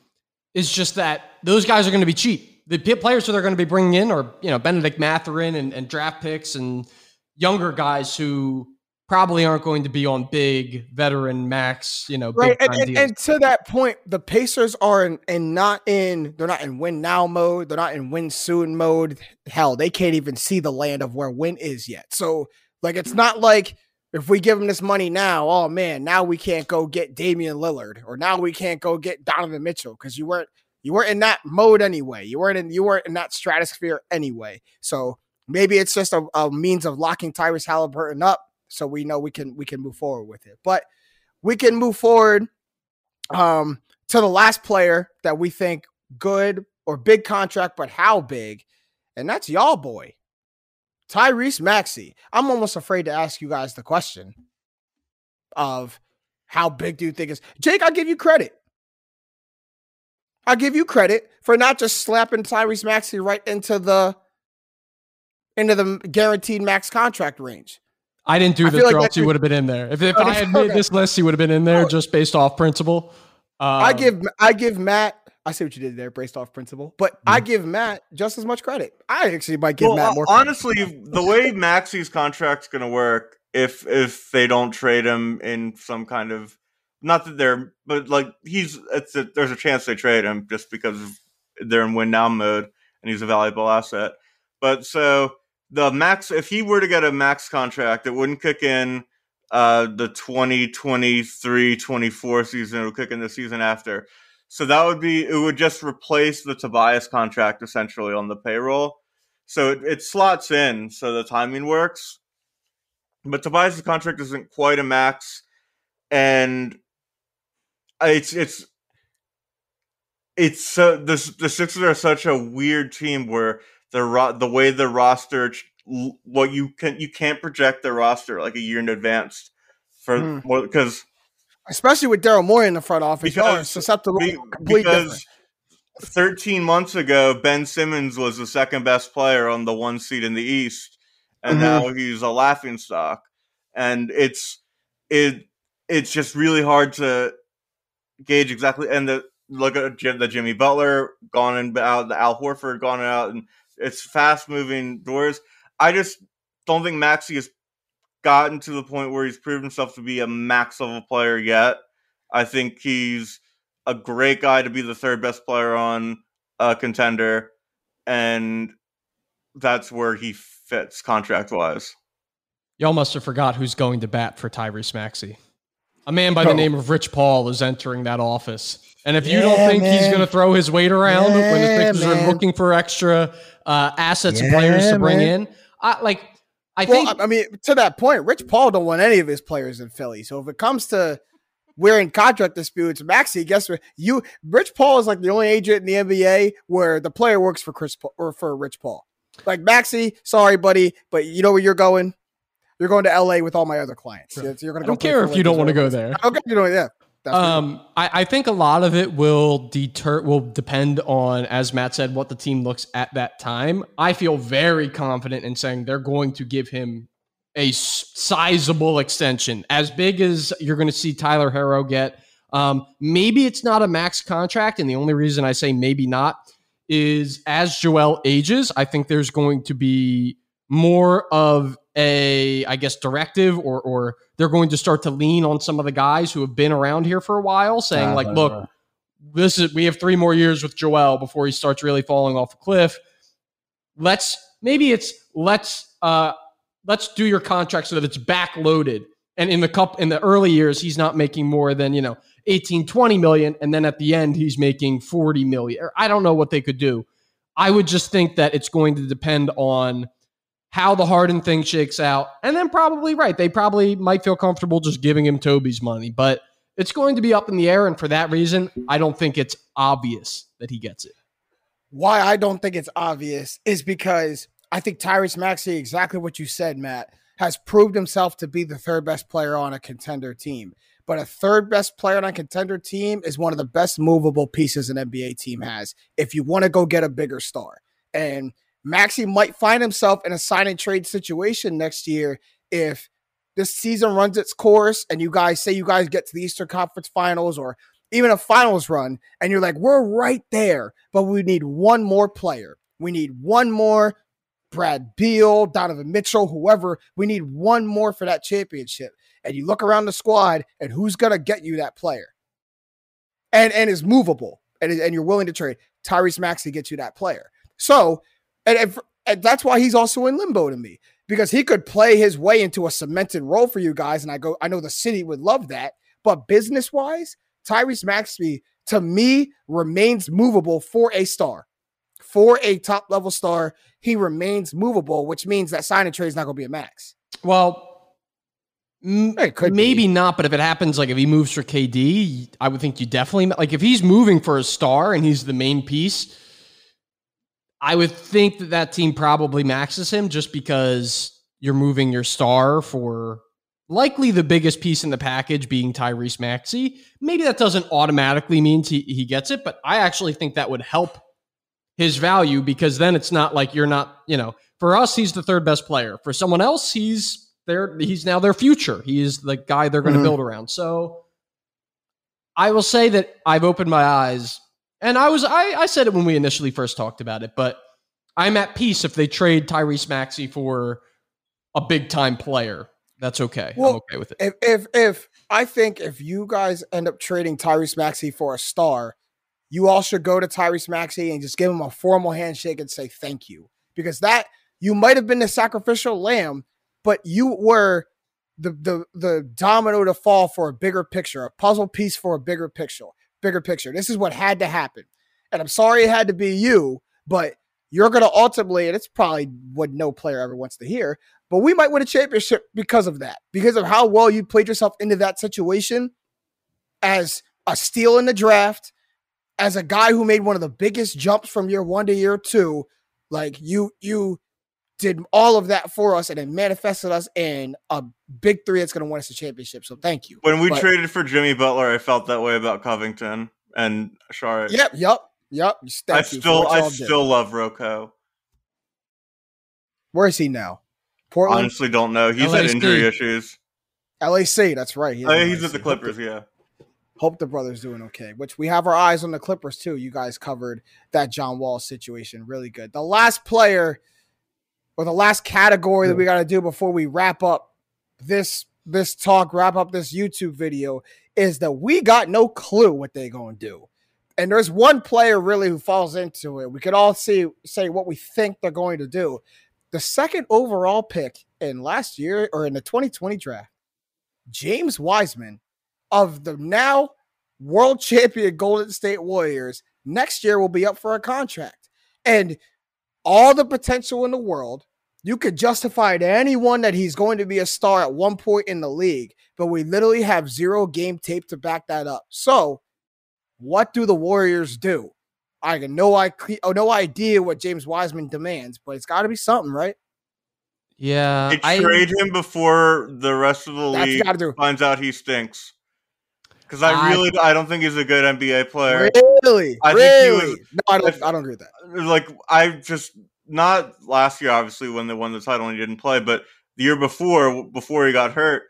is just that those guys are going to be cheap. The players who they're going to be bringing in are you know Bennedict Mathurin and, and draft picks and younger guys who probably aren't going to be on big veteran max, you know, right. And, and, and, to that point, the Pacers are in, and not in they're not in win now mode. They're not in win soon mode. Hell, they can't even see the land of where win is yet. So like it's not like if we give them this money now, oh man, now we can't go get Damian Lillard or now we can't go get Donovan Mitchell because you weren't you weren't in that mode anyway. You weren't in you weren't in that stratosphere anyway. So maybe it's just a, a means of locking Tyrese Halliburton up so we know we can we can move forward with it. But we can move forward um to the last player that we think good or big contract, but how big? And that's y'all boy. Tyrese Maxey. I'm almost afraid to ask you guys the question of how big do you think is Jake? I'll give you credit. I'll give you credit for not just slapping Tyrese Maxey right into the into the guaranteed max contract range. I didn't do this, like or else he would have been in there. If, if I had made this list, he would have been in there just based off principle. Um, I give I give Matt I see what you did there, based off principle. But mm-hmm. I give Matt just as much credit. I actually might give well, Matt more. Honestly, the way Maxey's contract's going to work, if if they don't trade him in some kind of not that they're, but like he's it's a, there's a chance they trade him just because they're in win now mode. and he's a valuable asset. But so the max, if he were to get a max contract, it wouldn't kick in uh, the 2023 24 season. It would kick in the season after. So that would be, it would just replace the Tobias contract essentially on the payroll. So it, it slots in, so the timing works. But Tobias' contract isn't quite a max. And it's, it's, it's so the the Sixers are such a weird team where the ro- the way the roster what you can you can't project the roster like a year in advance for because mm. especially with Daryl Morey in the front office, because, susceptible be, because 13 months ago Ben Simmons was the second best player on the one seed in the East, and mm-hmm. now he's a laughing stock, and it's it it's just really hard to gauge exactly and the look at the Jimmy Butler gone and out, the Al Horford gone out, and it's fast moving doors. I just don't think Maxey has gotten to the point where he's proved himself to be a max level player yet. I think he's a great guy to be the third best player on a contender, and that's where he fits contract wise. Y'all must have forgot who's going to bat for Tyrese Maxey. A man by the name of Rich Paul is entering that office. And if you don't think man. he's going to throw his weight around yeah, when the Sixers man. are looking for extra uh, assets yeah, and players to bring man. in, I, like I well, think. I mean, to that point, Rich Paul don't want any of his players in Philly. So if it comes to we're in contract disputes, Maxey, guess what? You Rich Paul is like the only agent in the NBA where the player works for Chris Paul, or for Rich Paul. Like Maxey, sorry, buddy, but you know where you're going. You're going to LA with all my other clients. Sure. You're going to. I don't care if you don't want to go there. Okay, you know, yeah. Um, I, I, think a lot of it will deter will depend on, as Matt said, what the team looks at that time. I feel very confident in saying they're going to give him a sizable extension, as big as you're going to see Tyler Herro get. Um, maybe it's not a max contract, and the only reason I say maybe not is as Joel ages, I think there's going to be more of a, I guess, directive or or they're going to start to lean on some of the guys who have been around here for a while, saying, uh, like, look, this is we have three more years with Joel before he starts really falling off a cliff. Let's maybe it's let's uh let's do your contract so that it's backloaded. And in the cup in the early years, he's not making more than, you know, 18, 20 million. And then at the end, he's making 40 million. I don't know what they could do. I would just think that it's going to depend on how the Harden thing shakes out. And then probably right, they probably might feel comfortable just giving him Toby's money, but it's going to be up in the air. And for that reason, I don't think it's obvious that he gets it. Why I don't think it's obvious is because I think Tyrese Maxey, exactly what you said, Matt, has proved himself to be the third best player on a contender team. But a third best player on a contender team is one of the best movable pieces an NBA team has if you want to go get a bigger star. And Maxey might find himself in a sign and trade situation next year if this season runs its course and you guys say you guys get to the Eastern Conference Finals or even a finals run and you're like, we're right there, but we need one more player. We need one more Brad Beal, Donovan Mitchell, whoever. We need one more for that championship. And you look around the squad and who's going to get you that player and, and is movable and, and you're willing to trade. Tyrese Maxey gets you that player. So and, and, and that's why he's also in limbo to me because he could play his way into a cemented role for you guys. And I go, I know the city would love that. But business wise, Tyrese Maxey to me remains movable for a star. For a top level star, he remains movable, which means that sign and trade is not going to be a max. Well, maybe be. not, but if it happens, like if he moves for KD, I would think you definitely like if he's moving for a star and he's the main piece I would think that that team probably maxes him just because you're moving your star for likely the biggest piece in the package being Tyrese Maxey. Maybe that doesn't automatically mean he, he gets it, but I actually think that would help his value because then it's not like you're not, you know, for us, he's the third best player. For someone else, he's their he's now their future. He is the guy they're going to mm-hmm. build around. So I will say that I've opened my eyes and I was I, I said it when we initially first talked about it, but I'm at peace if they trade Tyrese Maxey for a big time player. That's okay. Well, I'm okay with it. If, if if I think if you guys end up trading Tyrese Maxey for a star, you all should go to Tyrese Maxey and just give him a formal handshake and say thank you. Because that you might have been the sacrificial lamb, but you were the the the domino to fall for a bigger picture, a puzzle piece for a bigger picture, bigger picture. This is what had to happen. And I'm sorry it had to be you, but you're going to ultimately, and it's probably what no player ever wants to hear, but we might win a championship because of that, because of how well you played yourself into that situation as a steal in the draft, as a guy who made one of the biggest jumps from year one to year two. Like you, you did all of that for us and it manifested us in a big three that's going to win us a championship. So thank you. When we but, traded for Jimmy Butler, I felt that way about Covington and Sharp. Yep, yep, yep. I still, I still love Rocco. Where is he now? Portland. Honestly, don't know. He's LAC. had injury issues. LAC, that's right. He oh, he's at the Clippers. Hope yeah. Hope the brother's doing okay. Which we have our eyes on the Clippers too. You guys covered that John Wall situation really good. The last player or the last category that we got to do before we wrap up this this talk, wrap up this YouTube video is that we got no clue what they're going to do. And there's one player really who falls into it. We could all see say what we think they're going to do. The second overall pick in last year or in the 2020 draft, James Wiseman of the now world champion Golden State Warriors next year will be up for a contract. And all the potential in the world you could justify to anyone that he's going to be a star at one point in the league, but we literally have zero game tape to back that up. So, what do the Warriors do? I got no, I, oh, no idea what James Wiseman demands, but it's got to be something, right? Yeah, they I, trade him before the rest of the league finds out he stinks. Because I really, I, I don't think he's a good NBA player. Really, I really? think he was. No, I don't. I don't agree with that. Like, I just not last year, obviously, when they won the title and he didn't play, but the year before, before he got hurt.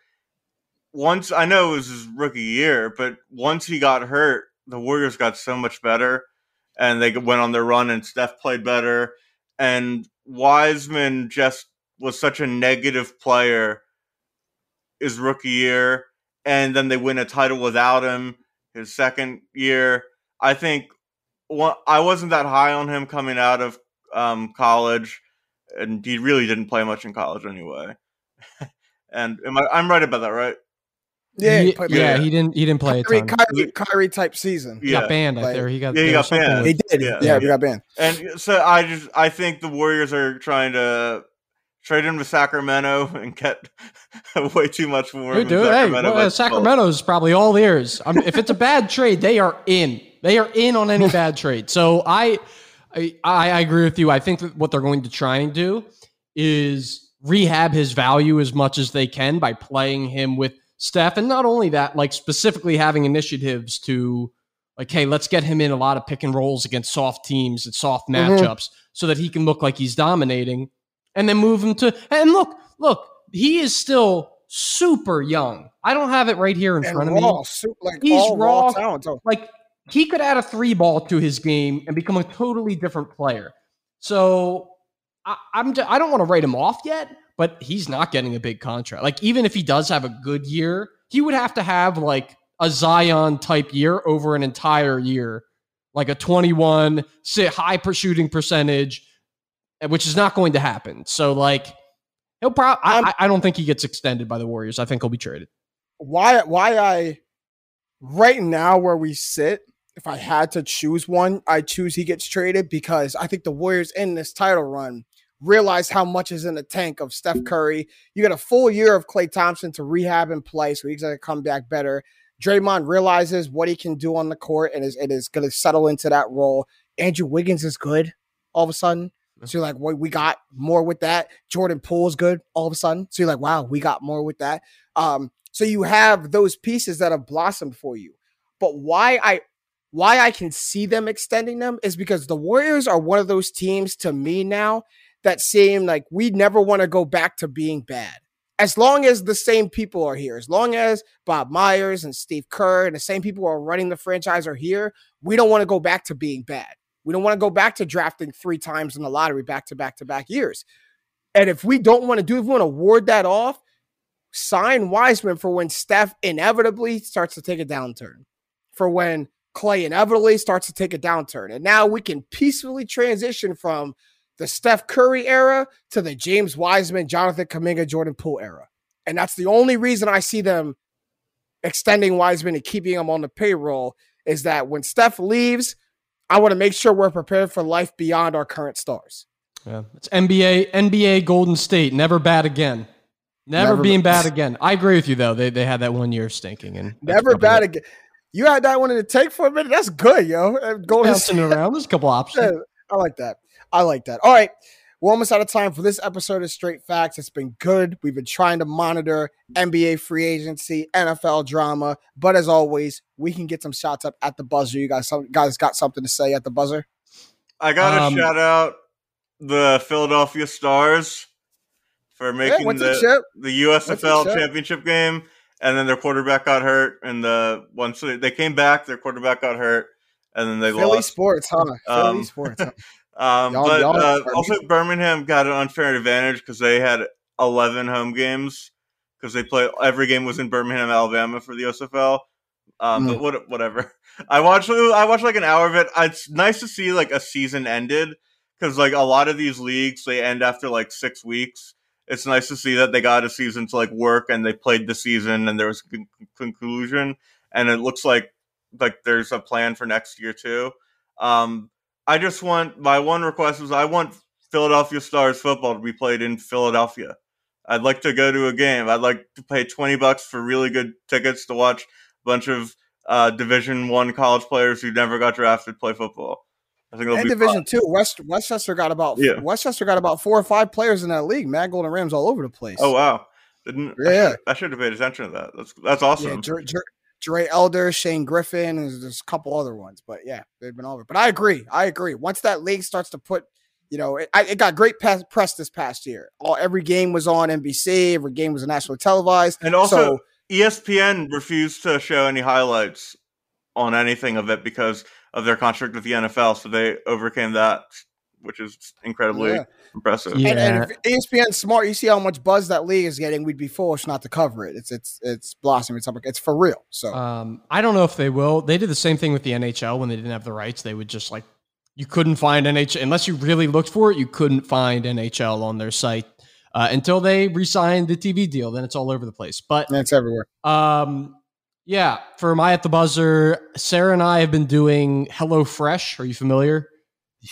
Once I know it was his rookie year, but once he got hurt, the Warriors got so much better, and they went on their run, and Steph played better, and Wiseman just was such a negative player his rookie year, and then they win a title without him his second year. I think well, I wasn't that high on him coming out of um, college, and he really didn't play much in college anyway. and am I, I'm right about that, right? Yeah, he, yeah, he didn't. He didn't play Kyrie, a ton. Kyrie, Kyrie type season. He yeah. got banned. Like, there, he got. Yeah, he got banned. He did. Yeah. yeah, he got banned. And so I just, I think the Warriors are trying to trade him to Sacramento and get way too much for him. Dude, hey, well, Sacramento's probably all ears. I mean, if it's a bad trade, they are in. They are in on any bad trade. So I, I, I agree with you. I think that what they're going to try and do is rehab his value as much as they can by playing him with Steph. And not only that, like specifically having initiatives to, like, hey, let's get him in a lot of pick and rolls against soft teams and soft mm-hmm. matchups mm-hmm. so that he can look like he's dominating and then move him to. And look, look, he is still super young. I don't have it right here in and front raw, of me. Like he's raw, raw like he could add a three ball to his game and become a totally different player. So I, I'm just, I don't want to write him off yet, but he's not getting a big contract. Like even if he does have a good year, he would have to have like a Zion type year over an entire year, like a 21 high per shooting percentage, eh, which is not going to happen. So like he'll probably um, I, I don't think he gets extended by the Warriors. I think he'll be traded. Why why I right now where we sit, if I had to choose one, I choose he gets traded because I think the Warriors in this title run realize how much is in the tank of Steph Curry. You got a full year of Klay Thompson to rehab and play, so he's going to come back better. Draymond realizes what he can do on the court and is, it is going to settle into that role. Andrew Wiggins is good all of a sudden. So you're like, we got more with that. Jordan Poole is good all of a sudden. So you're like, wow, we got more with that. Um, so you have those pieces that have blossomed for you. But why I why I can see them extending them is because the Warriors are one of those teams to me now that seem like we never want to go back to being bad. As long as the same people are here, as long as Bob Myers and Steve Kerr and the same people who are running the franchise are here, we don't want to go back to being bad. We don't want to go back to drafting three times in the lottery back to back to back years. And if we don't want to do, if we want to ward that off, sign Wiseman for when Steph inevitably starts to take a downturn, for when Klay inevitably starts to take a downturn. And now we can peacefully transition from the Steph Curry era to the James Wiseman, Jonathan Kuminga, Jordan Poole era. And that's the only reason I see them extending Wiseman and keeping him on the payroll is that when Steph leaves, I want to make sure we're prepared for life beyond our current stars. Yeah, it's NBA, NBA Golden State, never bad again. Never, never being bad again. I agree with you though. They they had that one year stinking and never bad again. You had that one in the take for a minute. That's good, yo. Uh, Golden State around. There's a couple options. Yeah, I like that. I like that. All right. We're almost out of time for this episode of Straight Facts. It's been good. We've been trying to monitor NBA free agency, NFL drama, but as always, we can get some shots up at the buzzer. You guys, some guys got something to say at the buzzer. I got to um, shout out the Philadelphia Stars for making yeah, the, the USFL championship game, and then their quarterback got hurt, and the once they came back, their quarterback got hurt, and then they lost. Philly lost. Sports, huh? Philly um, Sports. Huh? Um, y'all, but y'all uh, also Birmingham got an unfair advantage because they had 11 home games because they play every game was in Birmingham, Alabama for the USFL. Um, mm. But what, whatever. I watched I watched like an hour of it. It's nice to see like a season ended because like a lot of these leagues they end after like six weeks. It's nice to see that they got a season to like work and they played the season and there was a conclusion and it looks like like there's a plan for next year too. Um, I just want my one request is I want Philadelphia Stars football to be played in Philadelphia. I'd like to go to a game. I'd like to pay twenty bucks for really good tickets to watch a bunch of uh, Division One college players who never got drafted play football. I think and Division fun. Two, West Westchester got about yeah. West Chester got about four or five players in that league. Mad Golden Rams all over the place. Oh wow! Didn't yeah? I should have paid attention to that. That's that's awesome. Yeah, Dre Elder, Shane Griffin, and there's a couple other ones, but yeah, they've been all over. But I agree, I agree. Once that league starts to put, you know, it, it got great press this past year. All every game was on NBC, every game was nationally televised, and also so, ESPN refused to show any highlights on anything of it because of their contract with the NFL. So they overcame that which is incredibly yeah. impressive. Yeah. And, and if ESPN smart, you see how much buzz that league is getting. We'd be foolish not to cover it. It's it's it's blossoming. It's it's for real. So um, I don't know if they will. They did the same thing with the NHL when they didn't have the rights. They would just like you couldn't find NHL unless you really looked for it. You couldn't find NHL on their site. Uh, until they re-signed the TV deal, then it's all over the place. But it's everywhere. Um, yeah, for my at the buzzer, Sarah and I have been doing HelloFresh. Are you familiar?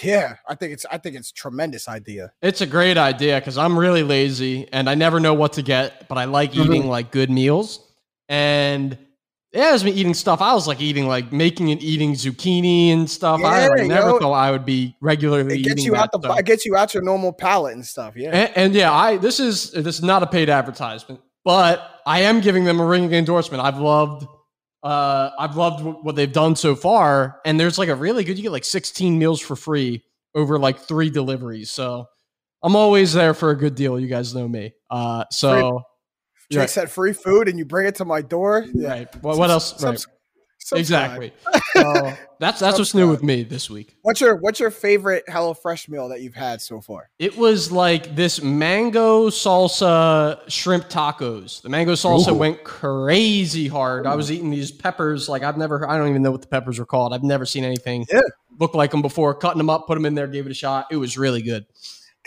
Yeah, I think it's I think it's tremendous idea. It's a great idea because I'm really lazy and I never know what to get, but I like mm-hmm. eating like good meals. And yeah, as me eating stuff, I was like eating like making and eating zucchini and stuff. Yeah, I like, never yo, thought I would be regularly. Eating. It gets you out the stuff. it gets you out your normal palate and stuff. Yeah, and, and yeah, I this is this is not a paid advertisement, but I am giving them a ringing endorsement. I've loved uh, I've loved what they've done so far, and there's like a really good. You get like 16 meals for free over like three deliveries. So I'm always there for a good deal. You guys know me. Uh, so Jake right. said free food, and you bring it to my door. Yeah. Right. Well, what else? Right. Exactly. uh, that's that's what's new with me this week. What's your what's your favorite HelloFresh meal that you've had so far? It was like this mango salsa shrimp tacos. The mango salsa Ooh. went crazy hard. Ooh. I was eating these peppers like I've never I don't even know what the peppers were called. I've never seen anything yeah. look like them before. Cutting them up, put them in there, gave it a shot. It was really good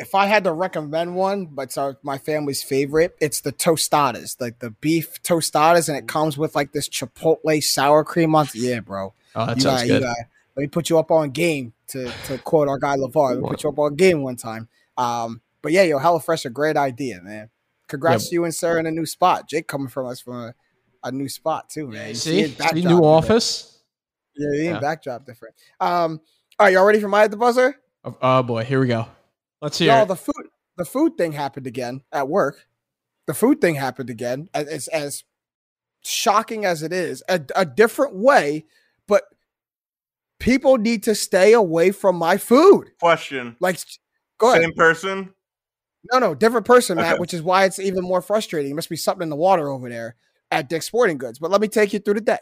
if I had to recommend one, but it's our, my family's favorite, it's the tostadas, like the beef tostadas, and it comes with like this chipotle sour cream on. It. Yeah, bro. Oh, that you sounds good. let me put you up on game to to quote our guy LaVar. Let me put you up on game one time. Um, but yeah, yo, HelloFresh a great idea, man. Congrats yep. to you and Sarah in a new spot. Jake coming from us from a, a new spot too, man. You see, see new office. Yeah, yeah. backdrop different. Um, all right, y'all ready for my at the buzzer? Oh, oh boy, here we go. Let's hear. Y'all, the food the food thing happened again at work. The food thing happened again. As as shocking as it is, a, a different way, but people need to stay away from my food. Question. Like, go ahead. Same person. No, no, different person, Matt. Okay. Which is why it's even more frustrating. It must be something in the water over there at Dick's Sporting Goods. But let me take you through the day.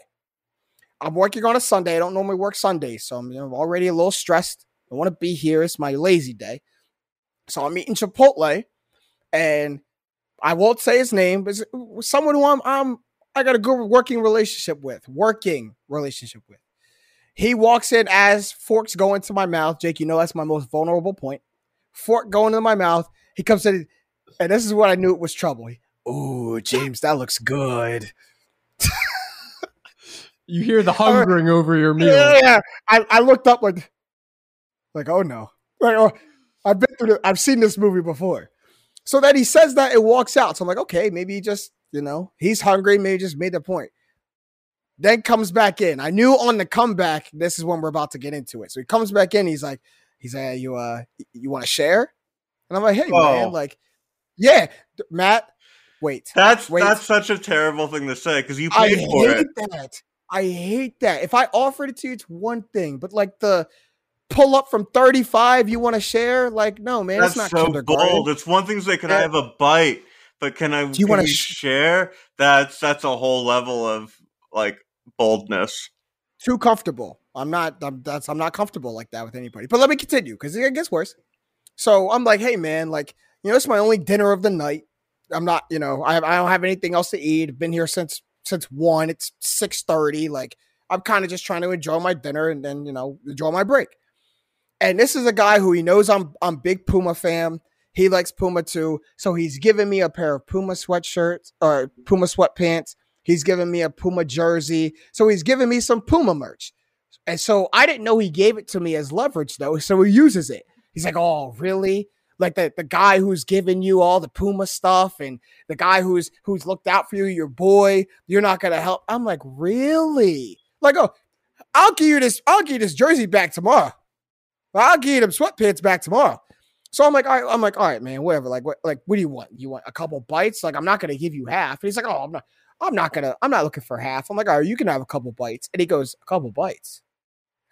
I'm working on a Sunday. I don't normally work Sundays, so I'm you know, already a little stressed. I want to be here. It's my lazy day. So I'm eating Chipotle, and I won't say his name, but someone who I'm, I'm I got a good working relationship with, working relationship with. He walks in as forks go into my mouth. Jake, you know that's my most vulnerable point. Fork going into my mouth. He comes in, and this is what I knew it was trouble. Oh, James, that looks good. you hear the hungering over your meal. Yeah, yeah. I, I looked up like, like, oh no. Like, oh, I've been through the, I've seen this movie before. So that he says that it walks out. So I'm like, okay, maybe he just, you know, he's hungry, maybe just made the point. Then comes back in. I knew on the comeback, this is when we're about to get into it. So he comes back in, he's like, he's like, hey, you uh you want to share? And I'm like, hey oh. man, like, yeah, Matt, wait. That's wait. that's such a terrible thing to say because you paid I for it. That. I hate that. If I offered it to you, it's one thing, but like the pull up from 35 you want to share? Like no man that's it's not so bold. It's one thing to say can yeah. i eh have a bite? But can i do you want to sh- share? That's that's a whole level of like boldness. Too comfortable. I'm not I'm, that's i'm not comfortable like that with anybody. But let me continue because it gets worse. So i'm like hey man like you know it's my only dinner of the night. I'm not you know i, I don't have anything else to eat. I've been here since since one. It's 6 30 like i'm kind of just trying to enjoy my dinner and then you know enjoy my break and this is a guy who he knows I'm I'm big Puma fan. He likes Puma too. So he's giving me a pair of Puma sweatshirts or Puma sweatpants. He's giving me a Puma jersey. So he's giving me some Puma merch. And so I didn't know he gave it to me as leverage though. So he uses it. He's like, "Oh, really?" Like the, the guy who's giving you all the Puma stuff and the guy who's who's looked out for you, your boy, you're not gonna help. I'm like, really? Like, oh, I'll give you this, I'll give you this jersey back tomorrow. I'll give you them sweatpants back tomorrow. So I'm like, all right, I'm like, all right, man, whatever. Like, what, like, what do you want? You want a couple bites? Like, I'm not gonna give you half. And he's like, oh, I'm not, I'm not gonna, I'm not looking for half. I'm like, all right, you can have a couple bites. And he goes, a couple bites.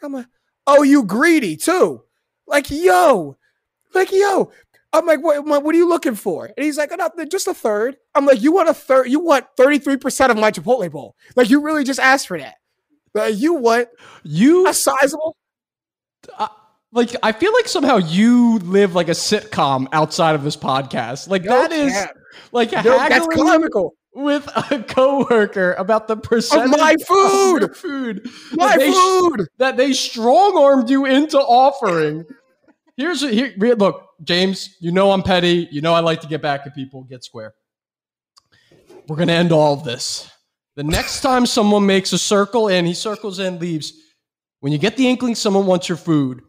I'm like, oh, you greedy too? Like, yo, like, yo. I'm like, what, what are you looking for? And he's like, oh, just a third. I'm like, you want a third? You want 33% of my Chipotle bowl? Like, you really just asked for that? Like, you want you a sizable? Uh, like I feel like somehow you live like a sitcom outside of this podcast. Like no that is like no, that's comical with a coworker about the percentage of my food, of food, my that food they, that they strong armed you into offering. Here's a, here. Look, James. You know I'm petty. You know I like to get back at people. Get square. We're gonna end all of this. The next time someone makes a circle and he circles and leaves, when you get the inkling someone wants your food,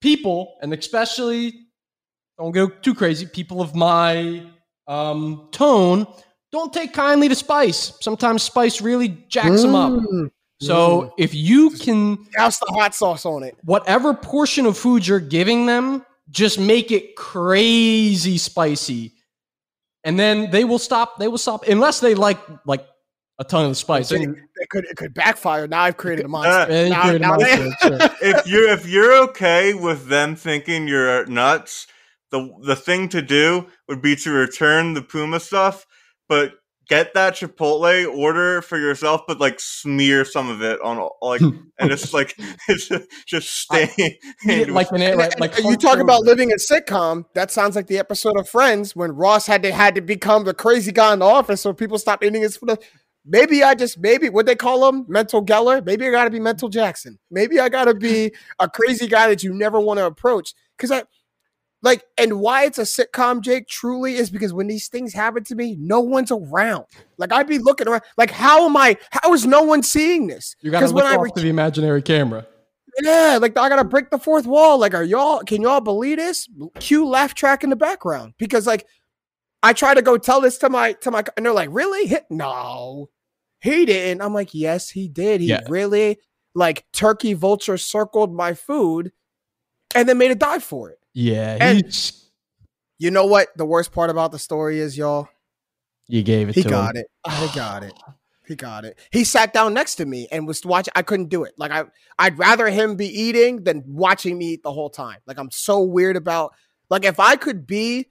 people, and especially don't go too crazy, people of my um, tone don't take kindly to spice. Sometimes spice really jacks mm. them up. So mm. if you can douse the hot sauce on it, whatever portion of food you're giving them, just make it crazy spicy, and then they will stop. They will stop unless they like like a ton of spice. It, it, could it could backfire. Now I've created a monster. Uh, now, now, monster if you're if you're okay with them thinking you're nuts, the the thing to do would be to return the Puma stuff, but get that Chipotle order for yourself, but like smear some of it on like, and it's like it's just staying. like, like, like you talk about living a sitcom. That sounds like the episode of Friends when Ross had to had to become the crazy guy in the office, so people stopped eating his food. Maybe I just maybe what they call him mental Geller. Maybe I got to be mental Jackson. Maybe I got to be a crazy guy that you never want to approach. Because I like, and why it's a sitcom, Jake, truly is because when these things happen to me, no one's around. Like I'd be looking around, like how am I? How is no one seeing this? You got to look off I, to the imaginary camera. Yeah, like I gotta break the fourth wall. Like, are y'all? Can y'all believe this? Cue laugh track in the background because like I try to go tell this to my to my and they're like, really? No, he didn't. I'm like, yes, he did. He yeah. really like turkey vulture circled my food and then made a dive for it. Yeah. And you know what? The worst part about the story is, y'all. You gave it. He got him. it. He got it. He got it. He sat down next to me and was watching. I couldn't do it. Like I, I'd rather him be eating than watching me eat the whole time. Like I'm so weird about. Like if I could be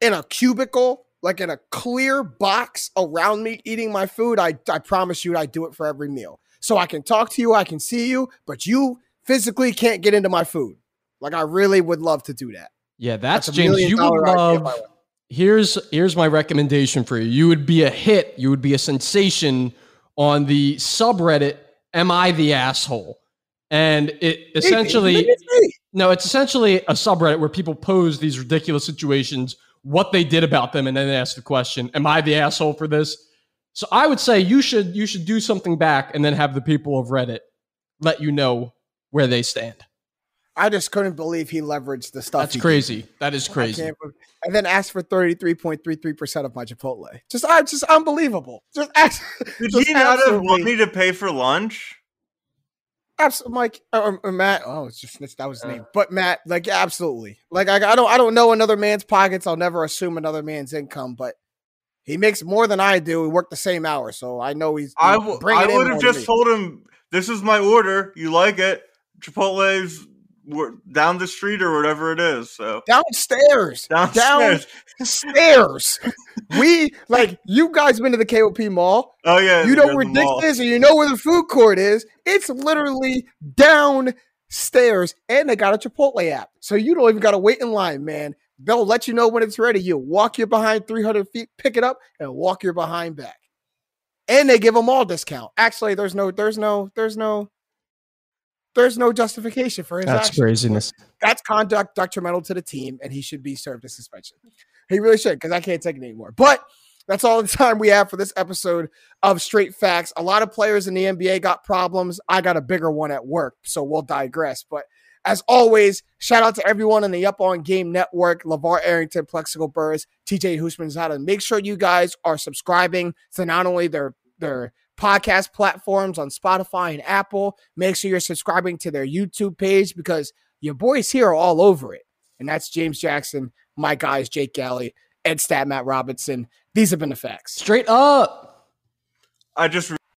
in a cubicle, like in a clear box around me eating my food, I, I promise you I do it for every meal. So I can talk to you, I can see you, but you physically can't get into my food. Like I really would love to do that. Yeah, that's, that's James. You would love. Here's here's my recommendation for you. You would be a hit. You would be a sensation on the subreddit "Am I the asshole?" And it essentially no, it's essentially a subreddit where people pose these ridiculous situations, what they did about them, and then ask the question, "Am I the asshole for this?" So I would say you should you should do something back, and then have the people of Reddit let you know where they stand. I just couldn't believe he leveraged the stuff. That's crazy. Did. That is crazy. And then asked for thirty three point three three percent of my Chipotle. Just, I just unbelievable. Just, ask, did just he not have money to pay for lunch? Absolutely, Mike or, or, Matt. Oh, it's just that was his uh. name. But Matt, like, absolutely. Like, I, I don't, I don't know another man's pockets. I'll never assume another man's income, but he makes more than I do. We work the same hour, so I know he's. I, w- I would have just told him, "This is my order. You like it? Chipotle's down the street or whatever it is. So downstairs, downstairs, downstairs. we like you guys been to the KOP Mall. Oh yeah, you know where Dick's is, and you know where the food court is. It's literally downstairs, and they got a Chipotle app, so you don't even got to wait in line, man. They'll let you know when it's ready. You walk your behind 300 feet, pick it up, and walk your behind back. And they give them all discount. Actually, there's no, there's no, there's no there's no justification for his That's actions. craziness. That's conduct detrimental to the team, and he should be served a suspension. He really should, because I can't take it anymore. But that's all the time we have for this episode of Straight Facts. A lot of players in the NBA got problems. I got a bigger one at work, so we'll digress. But as always, shout out to everyone in the Up On Game Network, LaVar Arrington, Plaxico Burress, TJ Houshmandzadeh. Make sure you guys are subscribing to not only their their podcast platforms on Spotify and Apple. Make sure you're subscribing to their YouTube page because your boys here are all over it. And that's James Jackson, my guys, Jake Galley, Ed Stat, Matt Robinson. These have been the facts. Straight up. I just